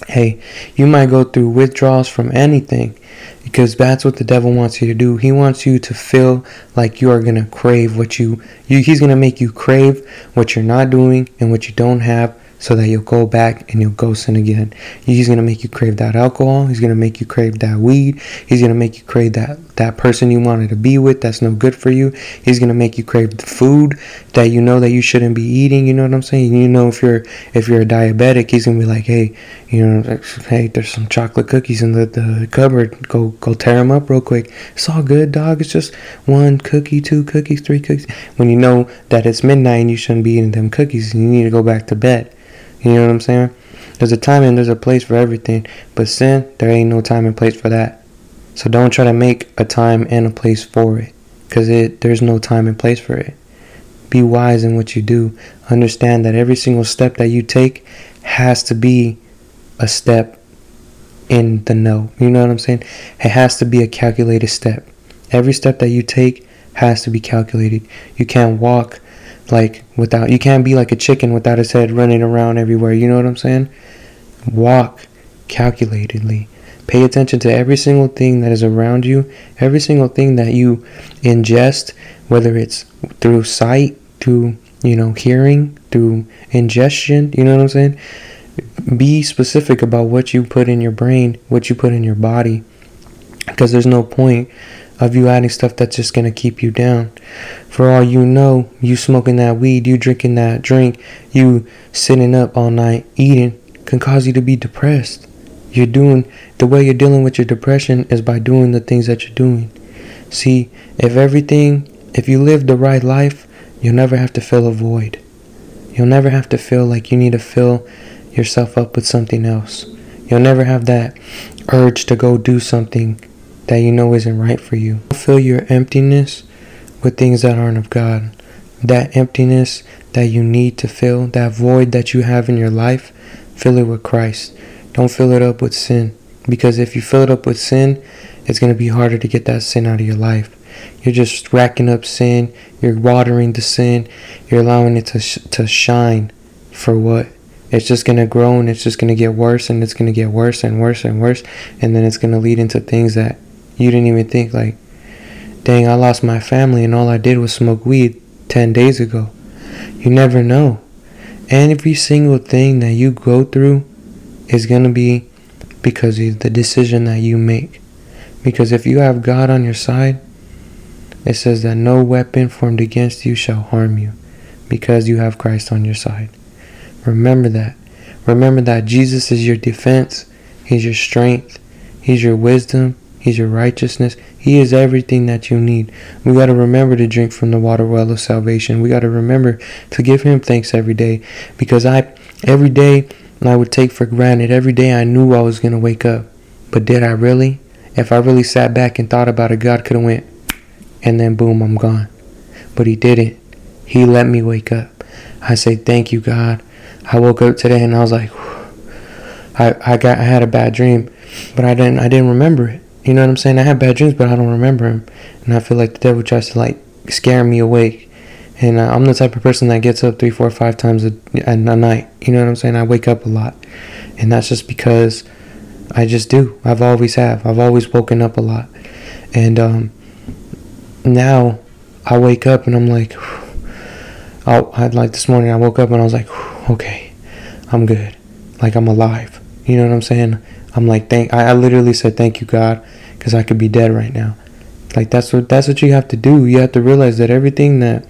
Hey, you might go through withdrawals from anything because that's what the devil wants you to do. He wants you to feel like you are going to crave what you, you he's going to make you crave what you're not doing and what you don't have so that you'll go back and you'll go sin again. He's gonna make you crave that alcohol. He's gonna make you crave that weed. He's gonna make you crave that that person you wanted to be with that's no good for you. He's gonna make you crave the food that you know that you shouldn't be eating. You know what I'm saying? You know if you're if you're a diabetic, he's gonna be like, hey, you know, hey, there's some chocolate cookies in the, the cupboard. Go go tear them up real quick. It's all good, dog. It's just one cookie, two cookies, three cookies. When you know that it's midnight and you shouldn't be eating them cookies, and you need to go back to bed. You know what I'm saying? There's a time and there's a place for everything. But sin, there ain't no time and place for that. So don't try to make a time and a place for it. Because it there's no time and place for it. Be wise in what you do. Understand that every single step that you take has to be a step in the know. You know what I'm saying? It has to be a calculated step. Every step that you take has to be calculated. You can't walk like without you can't be like a chicken without its head running around everywhere you know what i'm saying? Walk calculatedly. Pay attention to every single thing that is around you every single thing that you ingest whether it's through sight through you know hearing through ingestion you know what i'm saying? Be specific about what you put in your brain what you put in your body because there's no point of you adding stuff that's just going to keep you down. For all you know, you smoking that weed, you drinking that drink, you sitting up all night eating can cause you to be depressed. You're doing the way you're dealing with your depression is by doing the things that you're doing. See, if everything, if you live the right life, you'll never have to fill a void. You'll never have to feel like you need to fill yourself up with something else. You'll never have that urge to go do something that you know isn't right for you. Fill your emptiness with things that aren't of God. That emptiness that you need to fill, that void that you have in your life, fill it with Christ. Don't fill it up with sin. Because if you fill it up with sin, it's going to be harder to get that sin out of your life. You're just racking up sin. You're watering the sin. You're allowing it to, sh- to shine for what? It's just going to grow and it's just going to get worse and it's going to get worse and worse and worse. And then it's going to lead into things that you didn't even think like, dang, I lost my family and all I did was smoke weed 10 days ago. You never know. And every single thing that you go through is going to be because of the decision that you make. Because if you have God on your side, it says that no weapon formed against you shall harm you because you have Christ on your side. Remember that. Remember that Jesus is your defense, He's your strength, He's your wisdom, He's your righteousness. He is everything that you need. We got to remember to drink from the water well of salvation. We got to remember to give Him thanks every day because I, every day, I would take for granted. Every day I knew I was going to wake up. But did I really? If I really sat back and thought about it, God could have went and then boom, I'm gone. But He didn't. He let me wake up. I say, thank you, God. I woke up today and I was like, I, I got I had a bad dream, but I didn't I didn't remember it. You know what I'm saying? I have bad dreams, but I don't remember them. And I feel like the devil tries to like scare me awake. And uh, I'm the type of person that gets up three, four, five times a, a night. You know what I'm saying? I wake up a lot. And that's just because I just do. I've always have. I've always woken up a lot. And um, now I wake up and I'm like, I had like this morning I woke up and I was like, okay, I'm good. Like I'm alive. You know what I'm saying? I'm like, thank. I, I literally said, thank you, God, because I could be dead right now. Like that's what that's what you have to do. You have to realize that everything that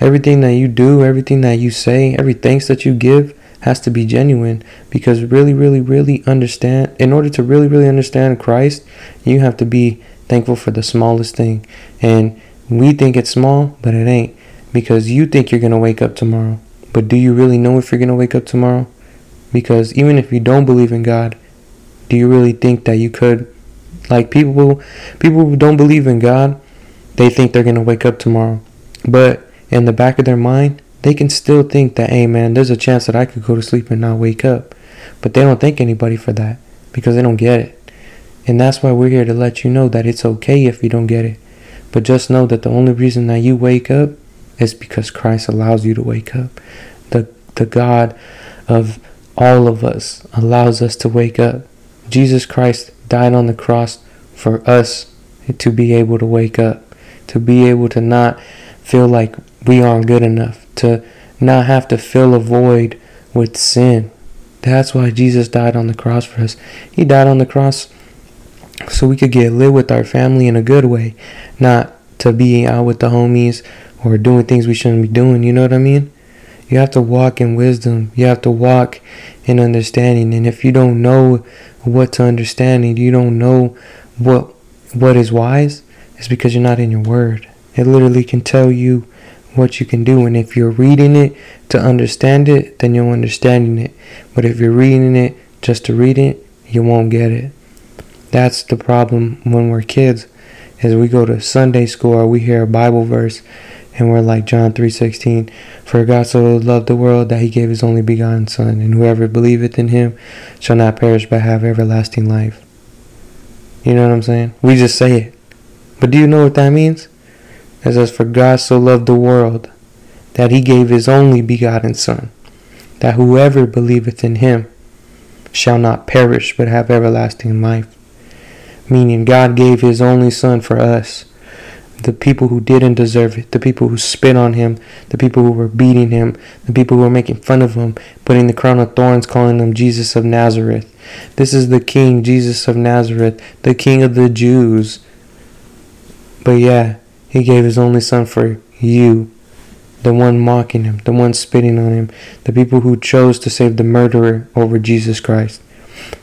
everything that you do, everything that you say, every thanks that you give, has to be genuine because really, really, really understand, in order to really, really understand Christ, you have to be thankful for the smallest thing. And we think it's small, but it ain't because you think you're going to wake up tomorrow. But do you really know if you're going to wake up tomorrow? Because even if you don't believe in God, do you really think that you could? Like people, people who don't believe in God, they think they're to wake up tomorrow. But in the back of their mind, they can still think that, hey man, there's a chance that I could go to sleep and not wake up. But they don't thank anybody for that because they don't get it. And that's why we're here to let you know that it's okay if you don't get it. But just know that the only reason that you wake up is because Christ allows you to wake up. The the God of all of us allows us to wake up. Jesus Christ died on the cross for us to be able to wake up, to be able to not feel like we aren't good enough, to not have to fill a void with sin. That's why Jesus died on the cross for us. He died on the cross so we could get lit with our family in a good way, not to be out with the homies or doing things we shouldn't be doing. You know what I mean? You have to walk in wisdom. You have to walk in understanding. And if you don't know what to understand and you don't know what what is wise, it's because you're not in your word. It literally can tell you what you can do. And if you're reading it to understand it, then you're understanding it. But if you're reading it just to read it, you won't get it. That's the problem when we're kids. Is we go to Sunday school or we hear a Bible verse and we're like John 3:16, for God so loved the world that he gave his only begotten son, and whoever believeth in him shall not perish but have everlasting life. You know what I'm saying? We just say it. But do you know what that means? It says, For God so loved the world that he gave his only begotten Son, that whoever believeth in him shall not perish but have everlasting life. Meaning, God gave his only Son for us, the people who didn't deserve it, the people who spit on him, the people who were beating him, the people who were making fun of him, putting the crown of thorns, calling him Jesus of Nazareth. This is the King, Jesus of Nazareth, the King of the Jews. But yeah, he gave his only son for you, the one mocking him, the one spitting on him, the people who chose to save the murderer over Jesus Christ.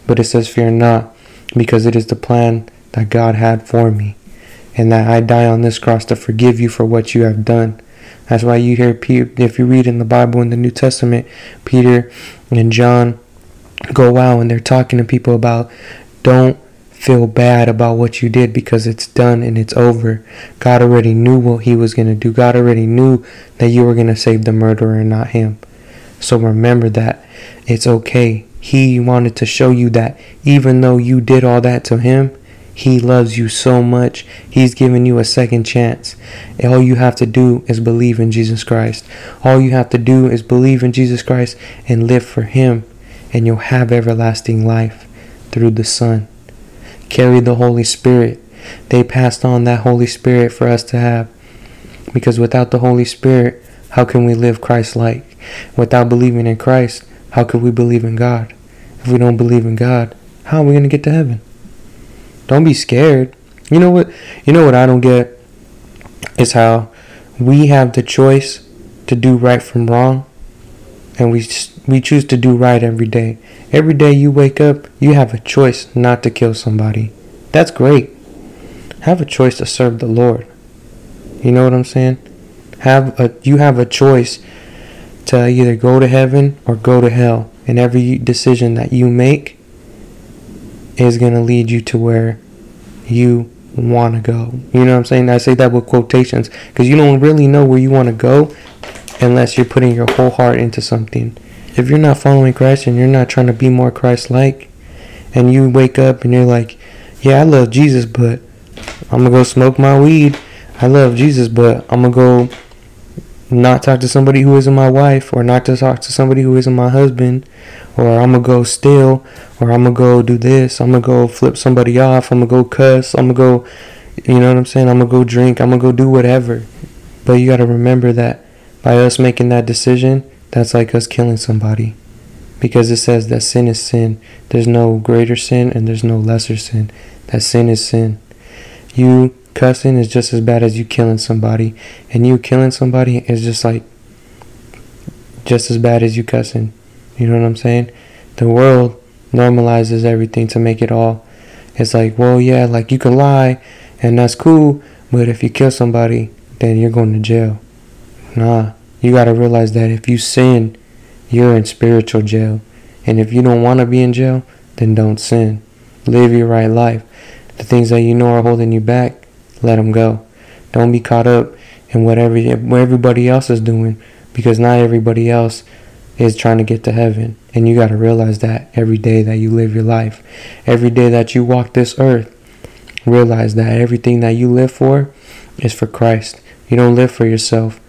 But it says, Fear not, because it is the plan that God had for me, and that I die on this cross to forgive you for what you have done. That's why you hear, if you read in the Bible in the New Testament, Peter and John go out and they're talking to people about don't feel bad about what you did because it's done and it's over. God already knew what he was going to do. God already knew that you were going to save the murderer and not him. So remember that it's okay. He wanted to show you that even though you did all that to him, he loves you so much. He's given you a second chance. All you have to do is believe in Jesus Christ. All you have to do is believe in Jesus Christ and live for him, and you'll have everlasting life through the Son Carry the Holy Spirit. They passed on that Holy Spirit for us to have. Because without the Holy Spirit, how can we live Christ like? Without believing in Christ, how could we believe in God? If we don't believe in God, how are we going to get to heaven? Don't be scared. You know what? You know what I don't get is how we have the choice to do right from wrong and we we choose to do right every day. Every day you wake up, you have a choice not to kill somebody. That's great. Have a choice to serve the Lord. You know what I'm saying? Have a you have a choice to either go to heaven or go to hell. And every decision that you make is going to lead you to where you want to go. You know what I'm saying? I say that with quotations because you don't really know where you want to go unless you're putting your whole heart into something. If you're not following Christ and you're not trying to be more Christ like, and you wake up and you're like, yeah, I love Jesus, but I'm going to go smoke my weed. I love Jesus, but I'm going to go not talk to somebody who isn't my wife, or not to talk to somebody who isn't my husband, or I'm to go steal, or I'm to go do this, I'm to go flip somebody off, I'm to go cuss, I'm to go, you know what I'm saying? I'm to go drink, I'm to go do whatever. But you got to remember that by us making that decision, that's like us killing somebody. Because it says that sin is sin. There's no greater sin and there's no lesser sin. That sin is sin. You cussing is just as bad as you killing somebody. And you killing somebody is just like just as bad as you cussing. You know what I'm saying? The world normalizes everything to make it all. It's like, well, yeah, like you can lie and that's cool, but if you kill somebody, then you're going to jail. Nah, you got to realize that if you sin, you're in spiritual jail. And if you don't want to be in jail, then don't sin. Live your right life. The things that you know are holding you back, let them go. Don't be caught up in whatever what everybody else is doing because not everybody else is trying to get to heaven. And you got to realize that every day that you live your life. Every day that you walk this earth, realize that everything that you live for is for Christ. You don't live for yourself.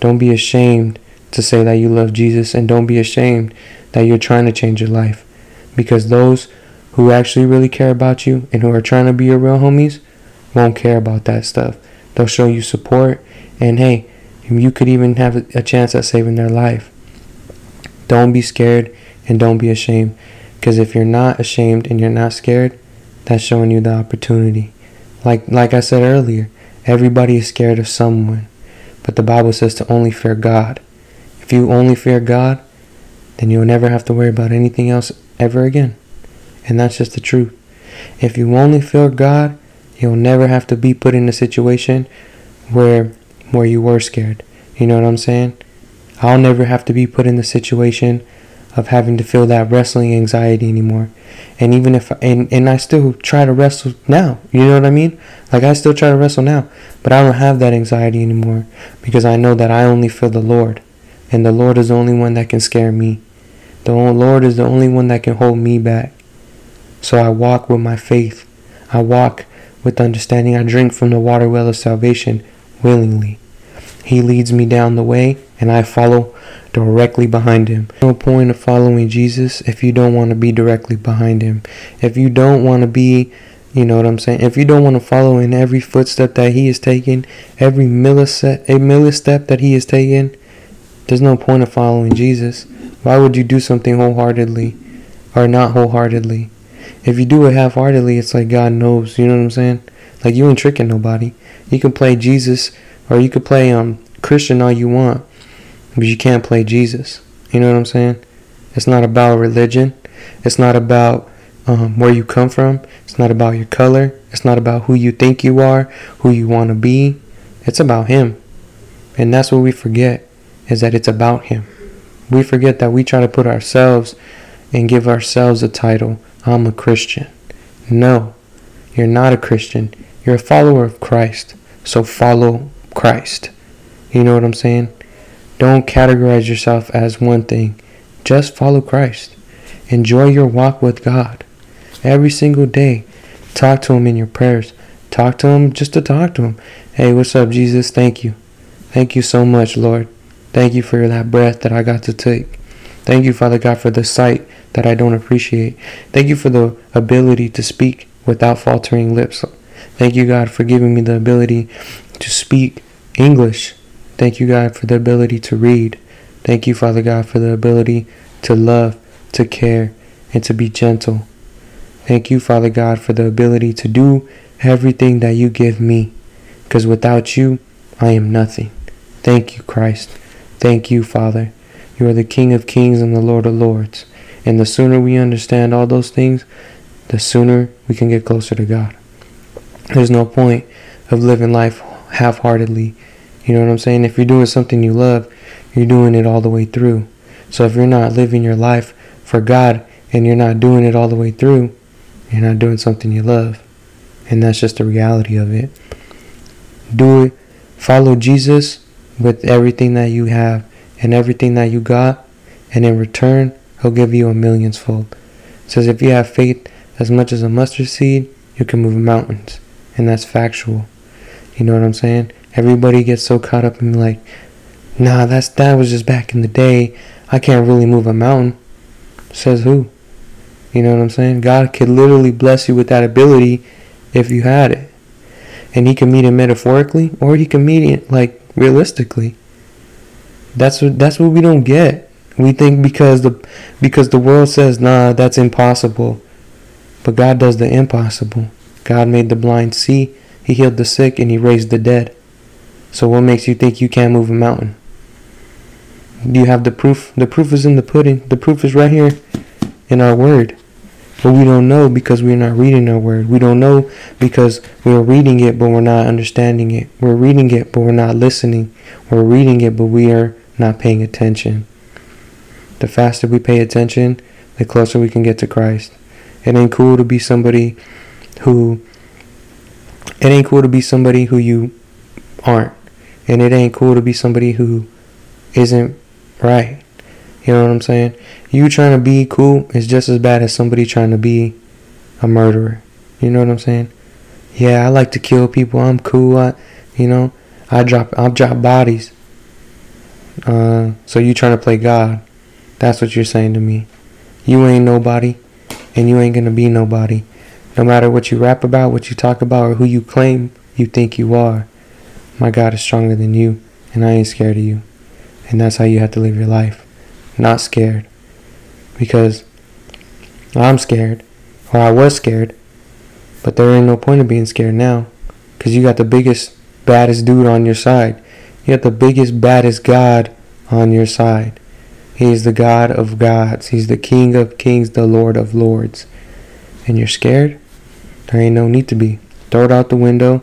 Don't be ashamed to say that you love Jesus and don't be ashamed that you're trying to change your life. Because those who actually really care about you and who are trying to be your real homies won't care about that stuff. They'll show you support and hey, you could even have a chance at saving their life. Don't be scared and don't be ashamed. Because if you're not ashamed and you're not scared, that's showing you the opportunity. Like like I said earlier, everybody is scared of someone. But the Bible says to only fear God. If you only fear God, then you'll never have to worry about anything else ever again. And that's just the truth. If you only fear God, you'll never have to be put in a situation where where you were scared. You know what I'm saying? I'll never have to be put in the situation of having to feel that wrestling anxiety anymore. And even if and and I still try to wrestle now, you know what I mean? Like I still try to wrestle now, but I don't have that anxiety anymore because I know that I only feel the Lord, and the Lord is the only one that can scare me. The Lord is the only one that can hold me back. So I walk with my faith. I walk with understanding. I drink from the water well of salvation willingly. He leads me down the way, and I follow directly behind him. No point of following Jesus if you don't want to be directly behind him. If you don't want to be, you know what I'm saying? If you don't want to follow in every footstep that he is taking, every millistep, a millistep that he is taking, there's no point of following Jesus. Why would you do something wholeheartedly or not wholeheartedly? If you do it half-heartedly, it's like God knows. You know what I'm saying? Like you ain't tricking nobody. You can play Jesus or you could play um Christian all you want, but you can't play Jesus. You know what I'm saying? It's not about religion. It's not about um, where you come from. It's not about your color. It's not about who you think you are, who you want to be. It's about Him. And that's what we forget is that it's about Him. We forget that we try to put ourselves and give ourselves a title. I'm a Christian. No, you're not a Christian. You're a follower of Christ. So follow Christ. You know what I'm saying? Don't categorize yourself as one thing. Just follow Christ. Enjoy your walk with God. Every single day, talk to Him in your prayers. Talk to Him just to talk to Him. Hey, what's up, Jesus? Thank you. Thank you so much, Lord. Thank you for that breath that I got to take. Thank you, Father God, for the sight that I don't appreciate. Thank you for the ability to speak without faltering lips. Thank you, God, for giving me the ability to speak English. Thank you, God, for the ability to read. Thank you, Father God, for the ability to love, to care, and to be gentle. Thank you, Father God, for the ability to do everything that you give me. Because without you, I am nothing. Thank you, Christ. Thank you, Father. You are the King of kings and the Lord of lords. And the sooner we understand all those things, the sooner we can get closer to God. There's no point of living life half heartedly. You know what I'm saying? If you're doing something you love, you're doing it all the way through. So if you're not living your life for God and you're not doing it all the way through, you're not doing something you love. And that's just the reality of it. Do it. Follow Jesus with everything that you have and everything that you got. And in return, he'll give you a million's fold. It says if you have faith as much as a mustard seed, you can move mountains. And that's factual. You know what I'm saying? Everybody gets so caught up in like, nah, that's that was just back in the day. I can't really move a mountain. Says who? You know what I'm saying? God could literally bless you with that ability if you had it. And he can meet it metaphorically or he can meet it like realistically. That's what that's what we don't get. We think because the because the world says nah that's impossible. But God does the impossible. God made the blind see he healed the sick and he raised the dead. So what makes you think you can't move a mountain? Do you have the proof? The proof is in the pudding. The proof is right here in our word. But we don't know because we're not reading our word. We don't know because we're reading it but we're not understanding it. We're reading it but we're not listening. We're reading it but we are not paying attention. The faster we pay attention, the closer we can get to Christ. It ain't cool to be somebody who it ain't cool to be somebody who you aren't. And it ain't cool to be somebody who isn't right. You know what I'm saying? You trying to be cool is just as bad as somebody trying to be a murderer. You know what I'm saying? Yeah, I like to kill people. I'm cool. I, you know, I drop I drop bodies. Uh, so you trying to play God? That's what you're saying to me. You ain't nobody, and you ain't gonna be nobody. No matter what you rap about, what you talk about, or who you claim you think you are, my God is stronger than you, and I ain't scared of you. And that's how you have to live your life. Not scared. Because I'm scared, or I was scared, but there ain't no point of being scared now. Because you got the biggest, baddest dude on your side. You got the biggest, baddest God on your side. He is the God of gods. He's the King of kings, the Lord of lords. And you're scared? There ain't no need to be. Throw it out the window,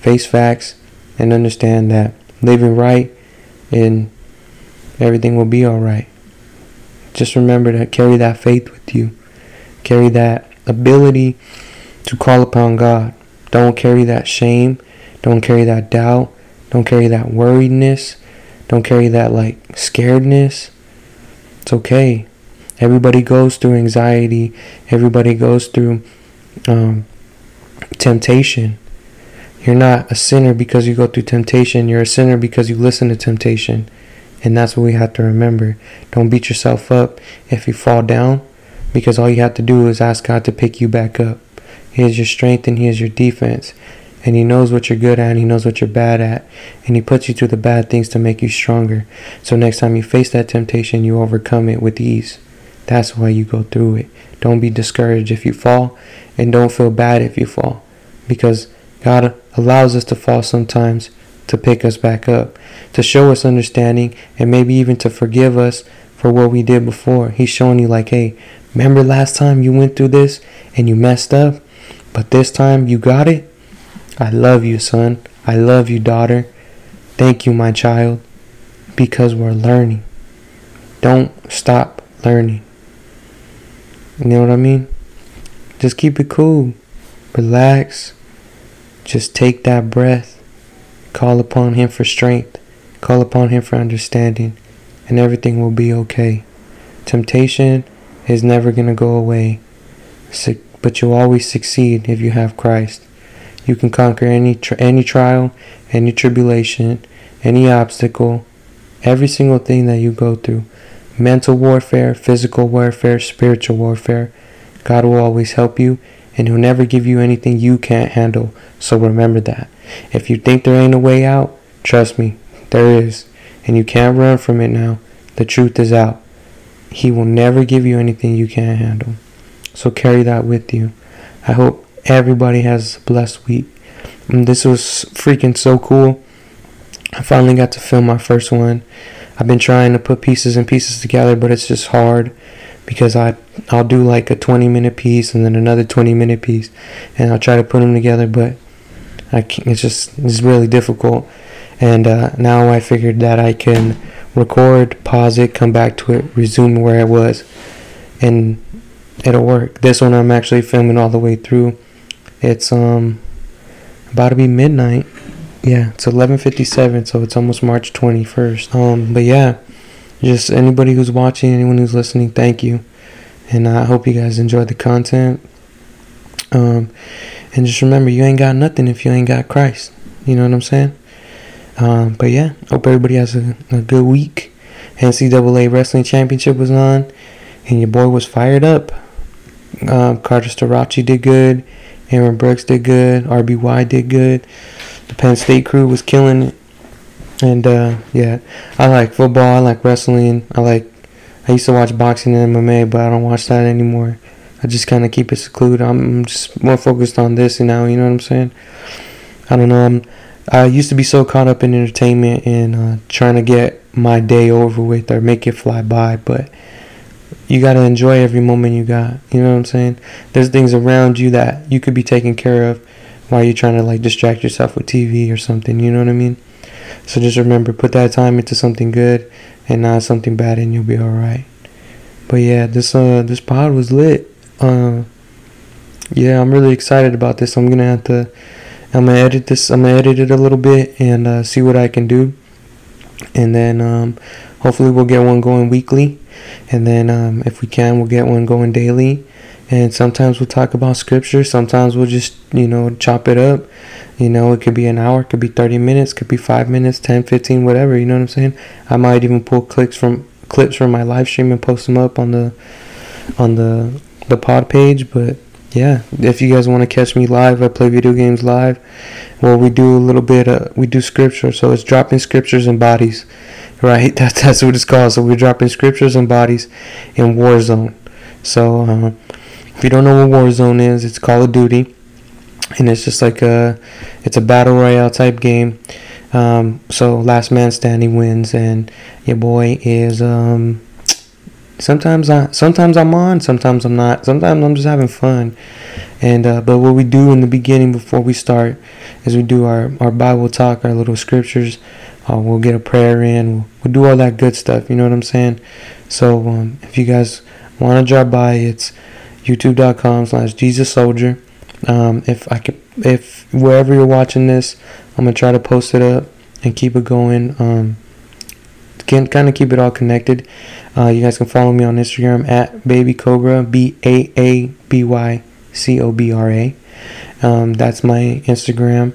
face facts, and understand that living right and everything will be alright. Just remember to carry that faith with you. Carry that ability to call upon God. Don't carry that shame. Don't carry that doubt. Don't carry that worriedness. Don't carry that like scaredness. It's okay. Everybody goes through anxiety. Everybody goes through um, temptation. You're not a sinner because you go through temptation. You're a sinner because you listen to temptation. And that's what we have to remember. Don't beat yourself up if you fall down because all you have to do is ask God to pick you back up. He is your strength and He is your defense. And He knows what you're good at and He knows what you're bad at. And He puts you through the bad things to make you stronger. So next time you face that temptation, you overcome it with ease. That's why you go through it. Don't be discouraged if you fall and don't feel bad if you fall because God allows us to fall sometimes to pick us back up, to show us understanding, and maybe even to forgive us for what we did before. He's showing you, like, hey, remember last time you went through this and you messed up, but this time you got it? I love you, son. I love you, daughter. Thank you, my child, because we're learning. Don't stop learning. You know what I mean? Just keep it cool. Relax. Just take that breath. Call upon Him for strength. Call upon Him for understanding. And everything will be okay. Temptation is never going to go away. But you'll always succeed if you have Christ. You can conquer any, any trial, any tribulation, any obstacle, every single thing that you go through mental warfare, physical warfare, spiritual warfare. God will always help you and He'll never give you anything you can't handle. So remember that. If you think there ain't a way out, trust me, there is. And you can't run from it now. The truth is out. He will never give you anything you can't handle. So carry that with you. I hope everybody has a blessed week. And this was freaking so cool. I finally got to film my first one. I've been trying to put pieces and pieces together, but it's just hard because I I'll do like a 20 minute piece and then another 20 minute piece, and I'll try to put them together, but I can't, it's just it's really difficult. And uh, now I figured that I can record, pause it, come back to it, resume where I was, and it'll work. This one I'm actually filming all the way through. It's um about to be midnight yeah, it's 11:57, so it's almost March 21st. Um, but yeah, just anybody who's watching, anyone who's listening, thank you, and I hope you guys enjoyed the content. Um, and just remember, you ain't got nothing if you ain't got Christ. You know what I'm saying? Um, but yeah, hope everybody has a, a good week. NCAA Wrestling Championship was on, and your boy was fired up. Um, Carter Starocci did good. Aaron Brooks did good. RBY did good. The Penn State crew was killing it. And uh, yeah, I like football. I like wrestling. I like. I used to watch boxing and MMA, but I don't watch that anymore. I just kind of keep it secluded. I'm just more focused on this now. You know what I'm saying? I don't know. I'm I used to be so caught up in entertainment and uh, trying to get my day over with or make it fly by, but you got to enjoy every moment you got. You know what I'm saying? There's things around you that you could be taking care of while you're trying to like distract yourself with TV or something. You know what I mean? So just remember, put that time into something good and not something bad, and you'll be all right. But yeah, this uh this pod was lit. Uh, yeah, I'm really excited about this. I'm gonna have to. I'm gonna edit this. I'm gonna edit it a little bit and uh, see what I can do, and then um, hopefully we'll get one going weekly, and then um, if we can, we'll get one going daily. And sometimes we'll talk about scripture. Sometimes we'll just you know chop it up. You know, it could be an hour, it could be 30 minutes, could be 5 minutes, 10, 15, whatever, you know what I'm saying? I might even pull clicks from clips from my live stream and post them up on the on the the pod page, but yeah, if you guys want to catch me live, I play video games live. Well, we do a little bit. Of, we do scripture, so it's dropping scriptures and bodies, right? That's that's what it's called. So we're dropping scriptures and bodies in Warzone. So uh, if you don't know what Warzone is, it's Call of Duty and it's just like a it's a battle royale type game. Um, so last man standing wins, and your boy is um, sometimes I sometimes I'm on, sometimes I'm not. Sometimes I'm just having fun. And uh, but what we do in the beginning before we start is we do our our Bible talk, our little scriptures. Uh, we'll get a prayer in. We'll, we'll, do all that good stuff. You know what I'm saying? So um, if you guys want to drop by, it's youtube.com/slash Jesus Soldier. Um, if I could, if wherever you're watching this, I'm gonna try to post it up and keep it going. Um, can kind of keep it all connected. Uh, you guys can follow me on Instagram at baby cobra b a a b y c o b r a. Um, that's my Instagram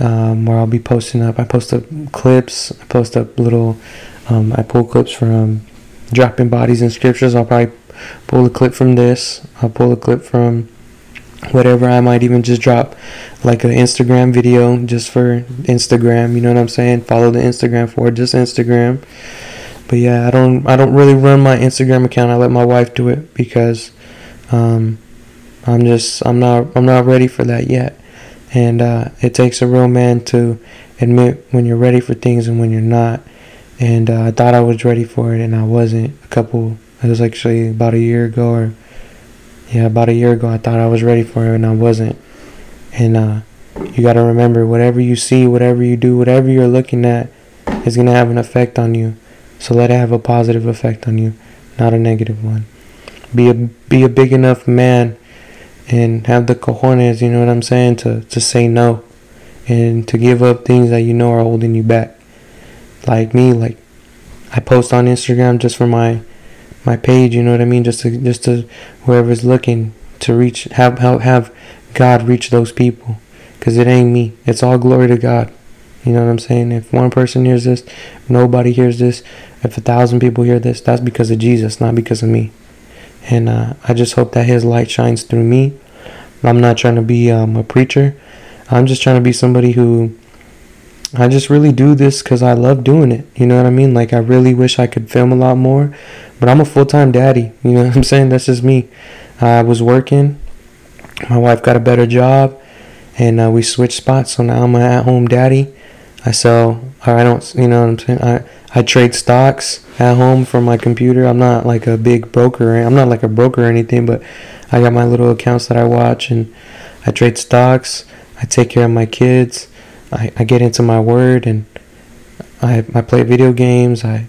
um, where I'll be posting up. I post up clips. I post up little. Um, I pull clips from dropping bodies and scriptures. I'll probably pull a clip from this. I'll pull a clip from whatever i might even just drop like an instagram video just for instagram you know what i'm saying? Follow the instagram for just instagram. But yeah i don't i don't really run my instagram account i let my wife do it because um, i'm just i'm not i'm not ready for that yet. And uh, it takes a real man to admit when you're ready for things and when you're not. And uh, i thought i was ready for it and i wasn't a couple it was actually about a year ago or yeah, about a year ago, I thought I was ready for it and I wasn't. And uh, you got to remember, whatever you see, whatever you do, whatever you're looking at, is going to have an effect on you. So let it have a positive effect on you, not a negative one. Be a be a big enough man, and have the cojones. You know what I'm saying? To to say no, and to give up things that you know are holding you back. Like me, like I post on Instagram just for my my page. You know what I mean? Just to just to whoever's looking to reach have have have God reach those people, cause it ain't me. It's all glory to God. You know what I'm saying? If one person hears this, nobody hears this. If a thousand people hear this, that's because of Jesus, not because of me. And uh, I just hope that His light shines through me. I'm not trying to be um, a preacher. I'm just trying to be somebody who I just really do this because I love doing it. You know what I mean? Like, I really wish I could film a lot more, but I'm a full time daddy. You know what I'm saying? That's just me. I was working. My wife got a better job, and uh, we switched spots. So now I'm an at home daddy. I sell, I don't, you know what I'm saying? I, I trade stocks at home from my computer. I'm not like a big broker. I'm not like a broker or anything, but I got my little accounts that I watch and I trade stocks. I take care of my kids. I, I get into my word and I, I play video games. I,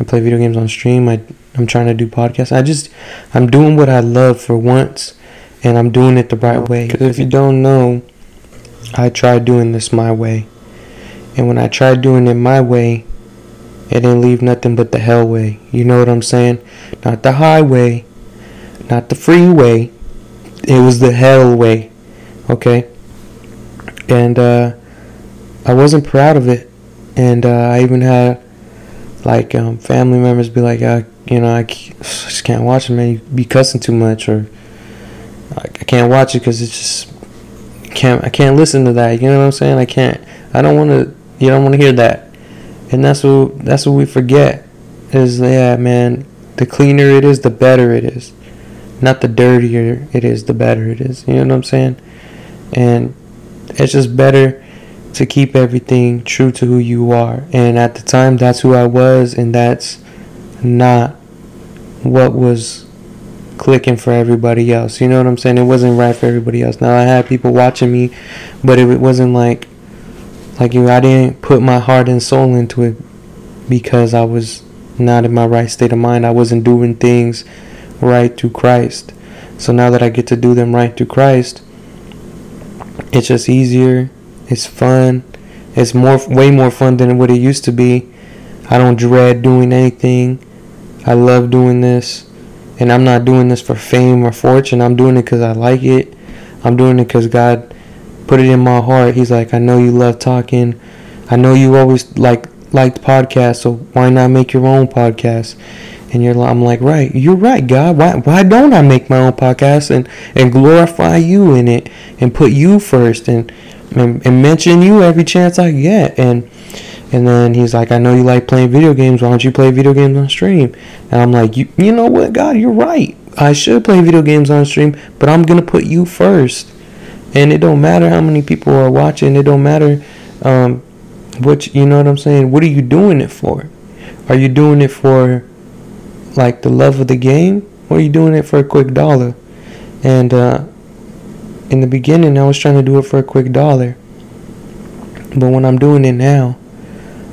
I play video games on stream. I I'm trying to do podcasts. I just I'm doing what I love for once, and I'm doing it the right way. Because if you don't know, I tried doing this my way, and when I tried doing it my way, it didn't leave nothing but the hell way. You know what I'm saying? Not the highway, not the freeway. It was the hell way. Okay. And uh, I wasn't proud of it, and uh, I even had like um, family members be like, uh, you know, I just can't watch it, man. You be cussing too much, or I can't watch it because it's just can't. I can't listen to that. You know what I'm saying? I can't. I don't want to. You don't want to hear that, and that's what that's what we forget. Is yeah, man. The cleaner it is, the better it is. Not the dirtier it is, the better it is. You know what I'm saying? And it's just better to keep everything true to who you are. And at the time, that's who I was, and that's not what was clicking for everybody else. You know what I'm saying? It wasn't right for everybody else. Now I had people watching me, but it wasn't like like you. I didn't put my heart and soul into it because I was not in my right state of mind. I wasn't doing things right through Christ. So now that I get to do them right through Christ, it's just easier. It's fun. It's more, way more fun than what it used to be. I don't dread doing anything. I love doing this. And I'm not doing this for fame or fortune. I'm doing it because I like it. I'm doing it because God put it in my heart. He's like, I know you love talking. I know you always like liked podcasts, so why not make your own podcast? And you're, I'm like, right, you're right, God. Why, why don't I make my own podcast and, and glorify you in it and put you first and, and, and mention you every chance I get? And, and then he's like, I know you like playing video games. Why don't you play video games on stream? And I'm like, you, you know what, God, you're right. I should play video games on stream, but I'm gonna put you first. And it don't matter how many people are watching. It don't matter, um, what you know what I'm saying. What are you doing it for? Are you doing it for like the love of the game, or are you doing it for a quick dollar? And uh, in the beginning, I was trying to do it for a quick dollar. But when I'm doing it now,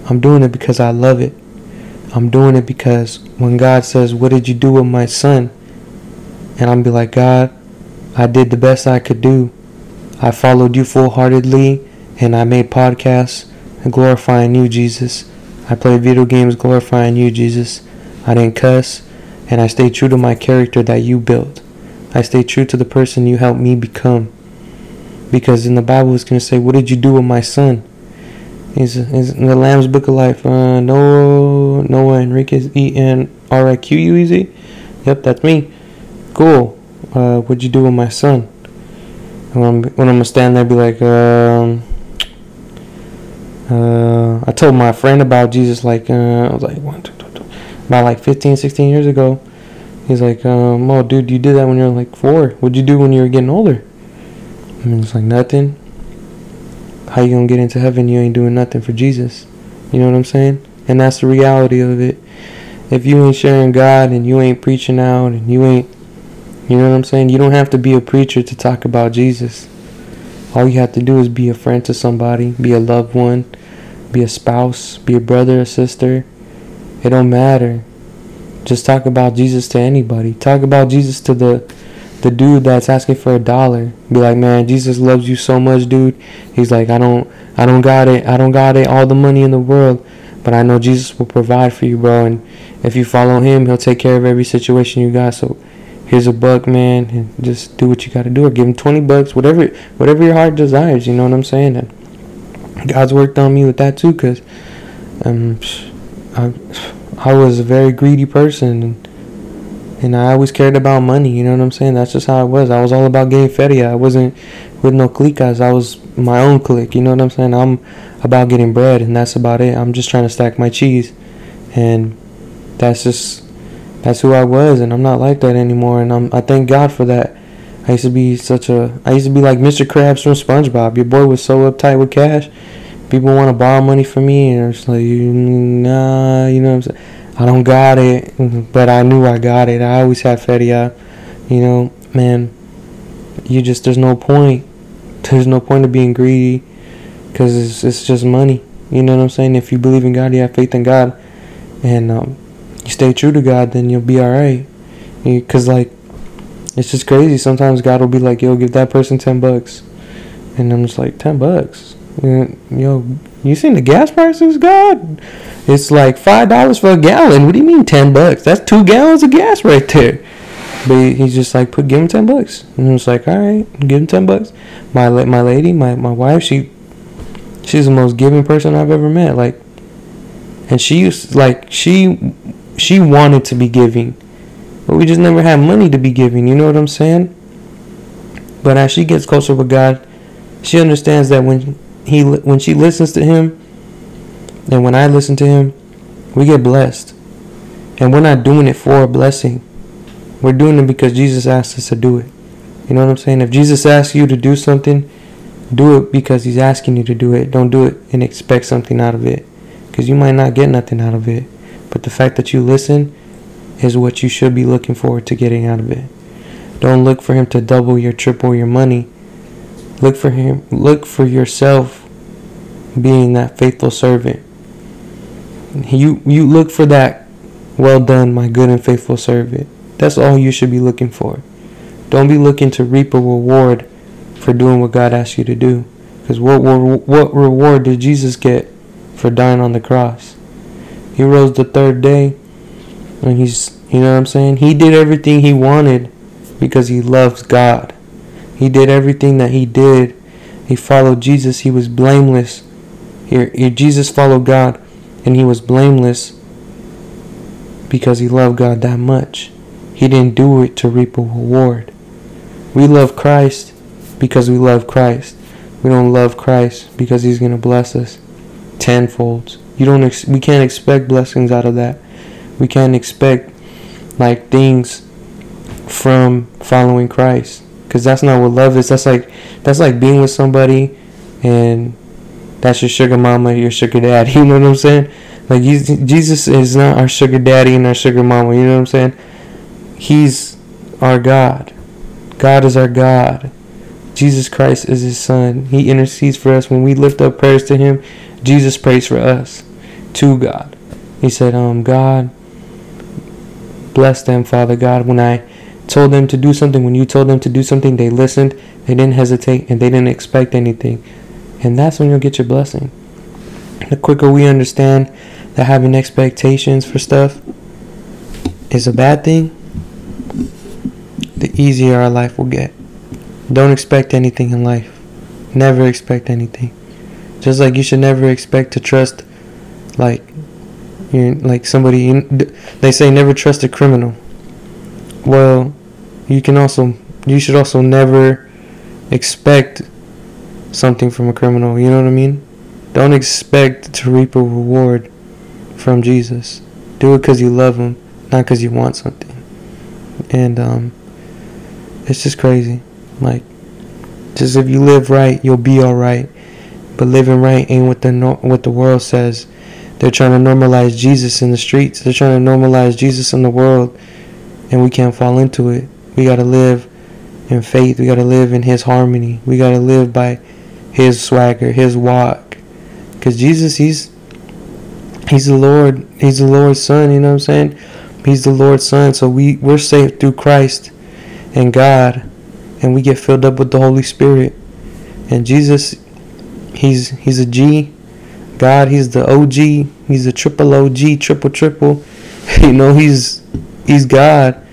I'm doing it because I love it. I'm doing it because when God says, What did you do with my son? And I'm be like, God, I did the best I could do. I followed you full heartedly and I made podcasts glorifying you, Jesus. I played video games glorifying you, Jesus. I didn't cuss, and I stayed true to my character that you built. I stay true to the person you helped me become. Because in the Bible, it's going to say, What did you do with my son? He's in the Lamb's Book of Life. Uh, Noah, Noah Enriquez, E N R I Q U E Z. Yep, that's me. Cool. Uh, what'd you do with my son? when I'm, when I'm gonna stand there, be like, um, uh, I told my friend about Jesus, like, uh, I was like, one, two, about like 15, 16 years ago. He's like, um, oh, dude, you did that when you were like four. What'd you do when you were getting older? I mean, it's like nothing. How you gonna get into heaven? You ain't doing nothing for Jesus. You know what I'm saying? And that's the reality of it. If you ain't sharing God and you ain't preaching out and you ain't, you know what I'm saying? You don't have to be a preacher to talk about Jesus. All you have to do is be a friend to somebody, be a loved one, be a spouse, be a brother a sister, it don't matter. Just talk about Jesus to anybody. Talk about Jesus to the the dude that's asking for a dollar. Be like, man, Jesus loves you so much, dude. He's like, I don't, I don't got it. I don't got it. All the money in the world, but I know Jesus will provide for you, bro. And if you follow Him, He'll take care of every situation you got. So here's a buck, man, and just do what you got to do, or give him twenty bucks, whatever, whatever your heart desires. You know what I'm saying? And God's worked on me with that too, cause um, I I was a very greedy person and, I always cared about money, you know what I'm saying? That's just how I was. I was all about getting feria. I wasn't with no cliques. I was my own clique, you know what I'm saying? I'm about getting bread and that's about it. I'm just trying to stack my cheese. And that's just that's who I was and I'm not like that anymore and I'm I thank God for that. I used to be such a I used to be like Mr. Krabs from SpongeBob. Your boy was so uptight with cash people want to borrow money from me, and it's like, nah, you know what I'm saying? I don't got it, but I knew I got it. I always had feria, you know, man. You just there's no point. There's no point of being greedy, cause it's it's just money. You know what I'm saying? If you believe in God, you have faith in God, and um, you stay true to God, then you'll be alright. Cause like, it's just crazy. Sometimes God will be like, "Yo, give that person ten bucks," and I'm just like, 10 bucks." Yo, you seen the gas prices, God? It's like five dollars for a gallon. What do you mean ten bucks? That's two gallons of gas right there. But he's just like, put give him ten bucks, and it's like, all right, give him ten bucks. My my lady, my my wife, she she's the most giving person I've ever met. Like, and she used like she she wanted to be giving, but we just never had money to be giving. You know what I'm saying? But as she gets closer with God, she understands that when he when she listens to him and when I listen to him, we get blessed. And we're not doing it for a blessing. We're doing it because Jesus asked us to do it. You know what I'm saying? If Jesus asks you to do something Do it because He's asking you to do it. Don't do it and expect something out of it. Because you might not get nothing out of it. But the fact that you listen is what you should be looking forward to getting out of it. Don't look for Him to double your, triple your money. Look for Him. Look for yourself being that faithful servant. You you look for that. Well done, my good and faithful servant. That's all you should be looking for. Don't be looking to reap a reward for doing what God asked you to do. Because what, what reward did Jesus get for dying on the cross? He rose the third day, and he's, you know what I'm saying? He did everything he wanted because he loves God. He did everything that he did. He followed Jesus. He was blameless. Here, Jesus followed God, and he was blameless because he loved God that much. He didn't do it to reap a reward. We love Christ because we love Christ. We don't love Christ because He's gonna bless us tenfold. You don't. Ex- we can't expect blessings out of that. We can't expect like things from following Christ because that's not what love is. That's like that's like being with somebody and that's your sugar mama, your sugar daddy. You know what I'm saying? Like Jesus is not our sugar daddy and our sugar mama. You know what I'm saying? He's our God. God is our God. Jesus Christ is his son. He intercedes for us when we lift up prayers to him. Jesus prays for us to God. He said, um, God, bless them, Father God. When I told them to do something, when you told them to do something, they listened, they didn't hesitate, and they didn't expect anything. And that's when you'll get your blessing. The quicker we understand that having expectations for stuff is a bad thing, the easier our life will get. Don't expect anything in life. Never expect anything. Just like you should never expect to trust, like, you like somebody. They say never trust a criminal. Well, you can also, you should also never expect something from a criminal. You know what I mean? Don't expect to reap a reward from Jesus. Do it because you love Him, not because you want something. And um, it's just crazy. Like, just if you live right, you'll be all right. But living right ain't what the what the world says. They're trying to normalize Jesus in the streets. They're trying to normalize Jesus in the world, and we can't fall into it. We gotta live in faith. We gotta live in His harmony. We gotta live by His swagger, His walk. Cause Jesus, He's He's the Lord. He's the Lord's Son. You know what I'm saying? He's the Lord's Son. So we we're saved through Christ and God, and we get filled up with the Holy Spirit. And Jesus, he's he's a G. God, he's the OG. He's a triple OG, triple triple. You know, he's he's God.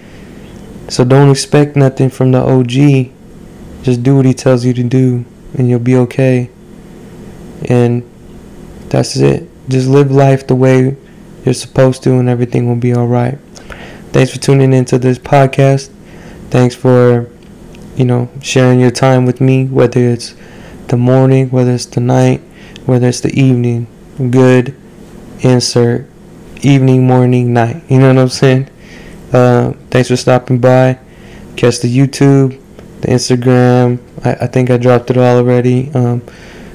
So don't expect nothing from the OG. Just do what he tells you to do, and you'll be okay. And that's it. Just live life the way you're supposed to, and everything will be all right. Thanks for tuning into this podcast. Thanks for, you know, sharing your time with me, whether it's the morning, whether it's the night, whether it's the evening. Good insert evening, morning, night. You know what I'm saying? Uh, thanks for stopping by. Catch the YouTube, the Instagram. I, I think I dropped it all already. Um,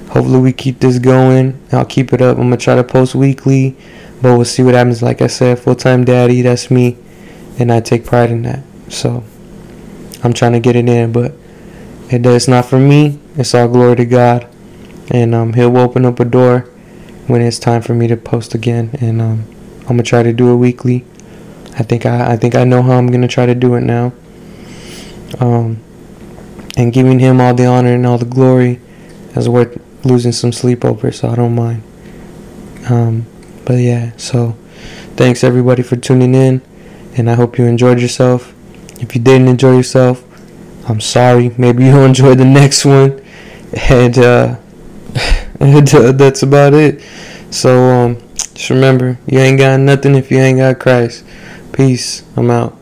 hopefully we keep this going. I'll keep it up. I'm gonna try to post weekly, but we'll see what happens. Like I said, full time daddy. That's me, and I take pride in that. So. I'm trying to get it in, but it, it's not for me. It's all glory to God, and um, He'll open up a door when it's time for me to post again, and um, I'm gonna try to do it weekly. I think I, I think I know how I'm gonna try to do it now. Um, and giving Him all the honor and all the glory is worth losing some sleep over, so I don't mind. Um, but yeah, so thanks everybody for tuning in, and I hope you enjoyed yourself. If you didn't enjoy yourself, I'm sorry. Maybe you'll enjoy the next one. And, uh, and uh, that's about it. So, um, just remember, you ain't got nothing if you ain't got Christ. Peace. I'm out.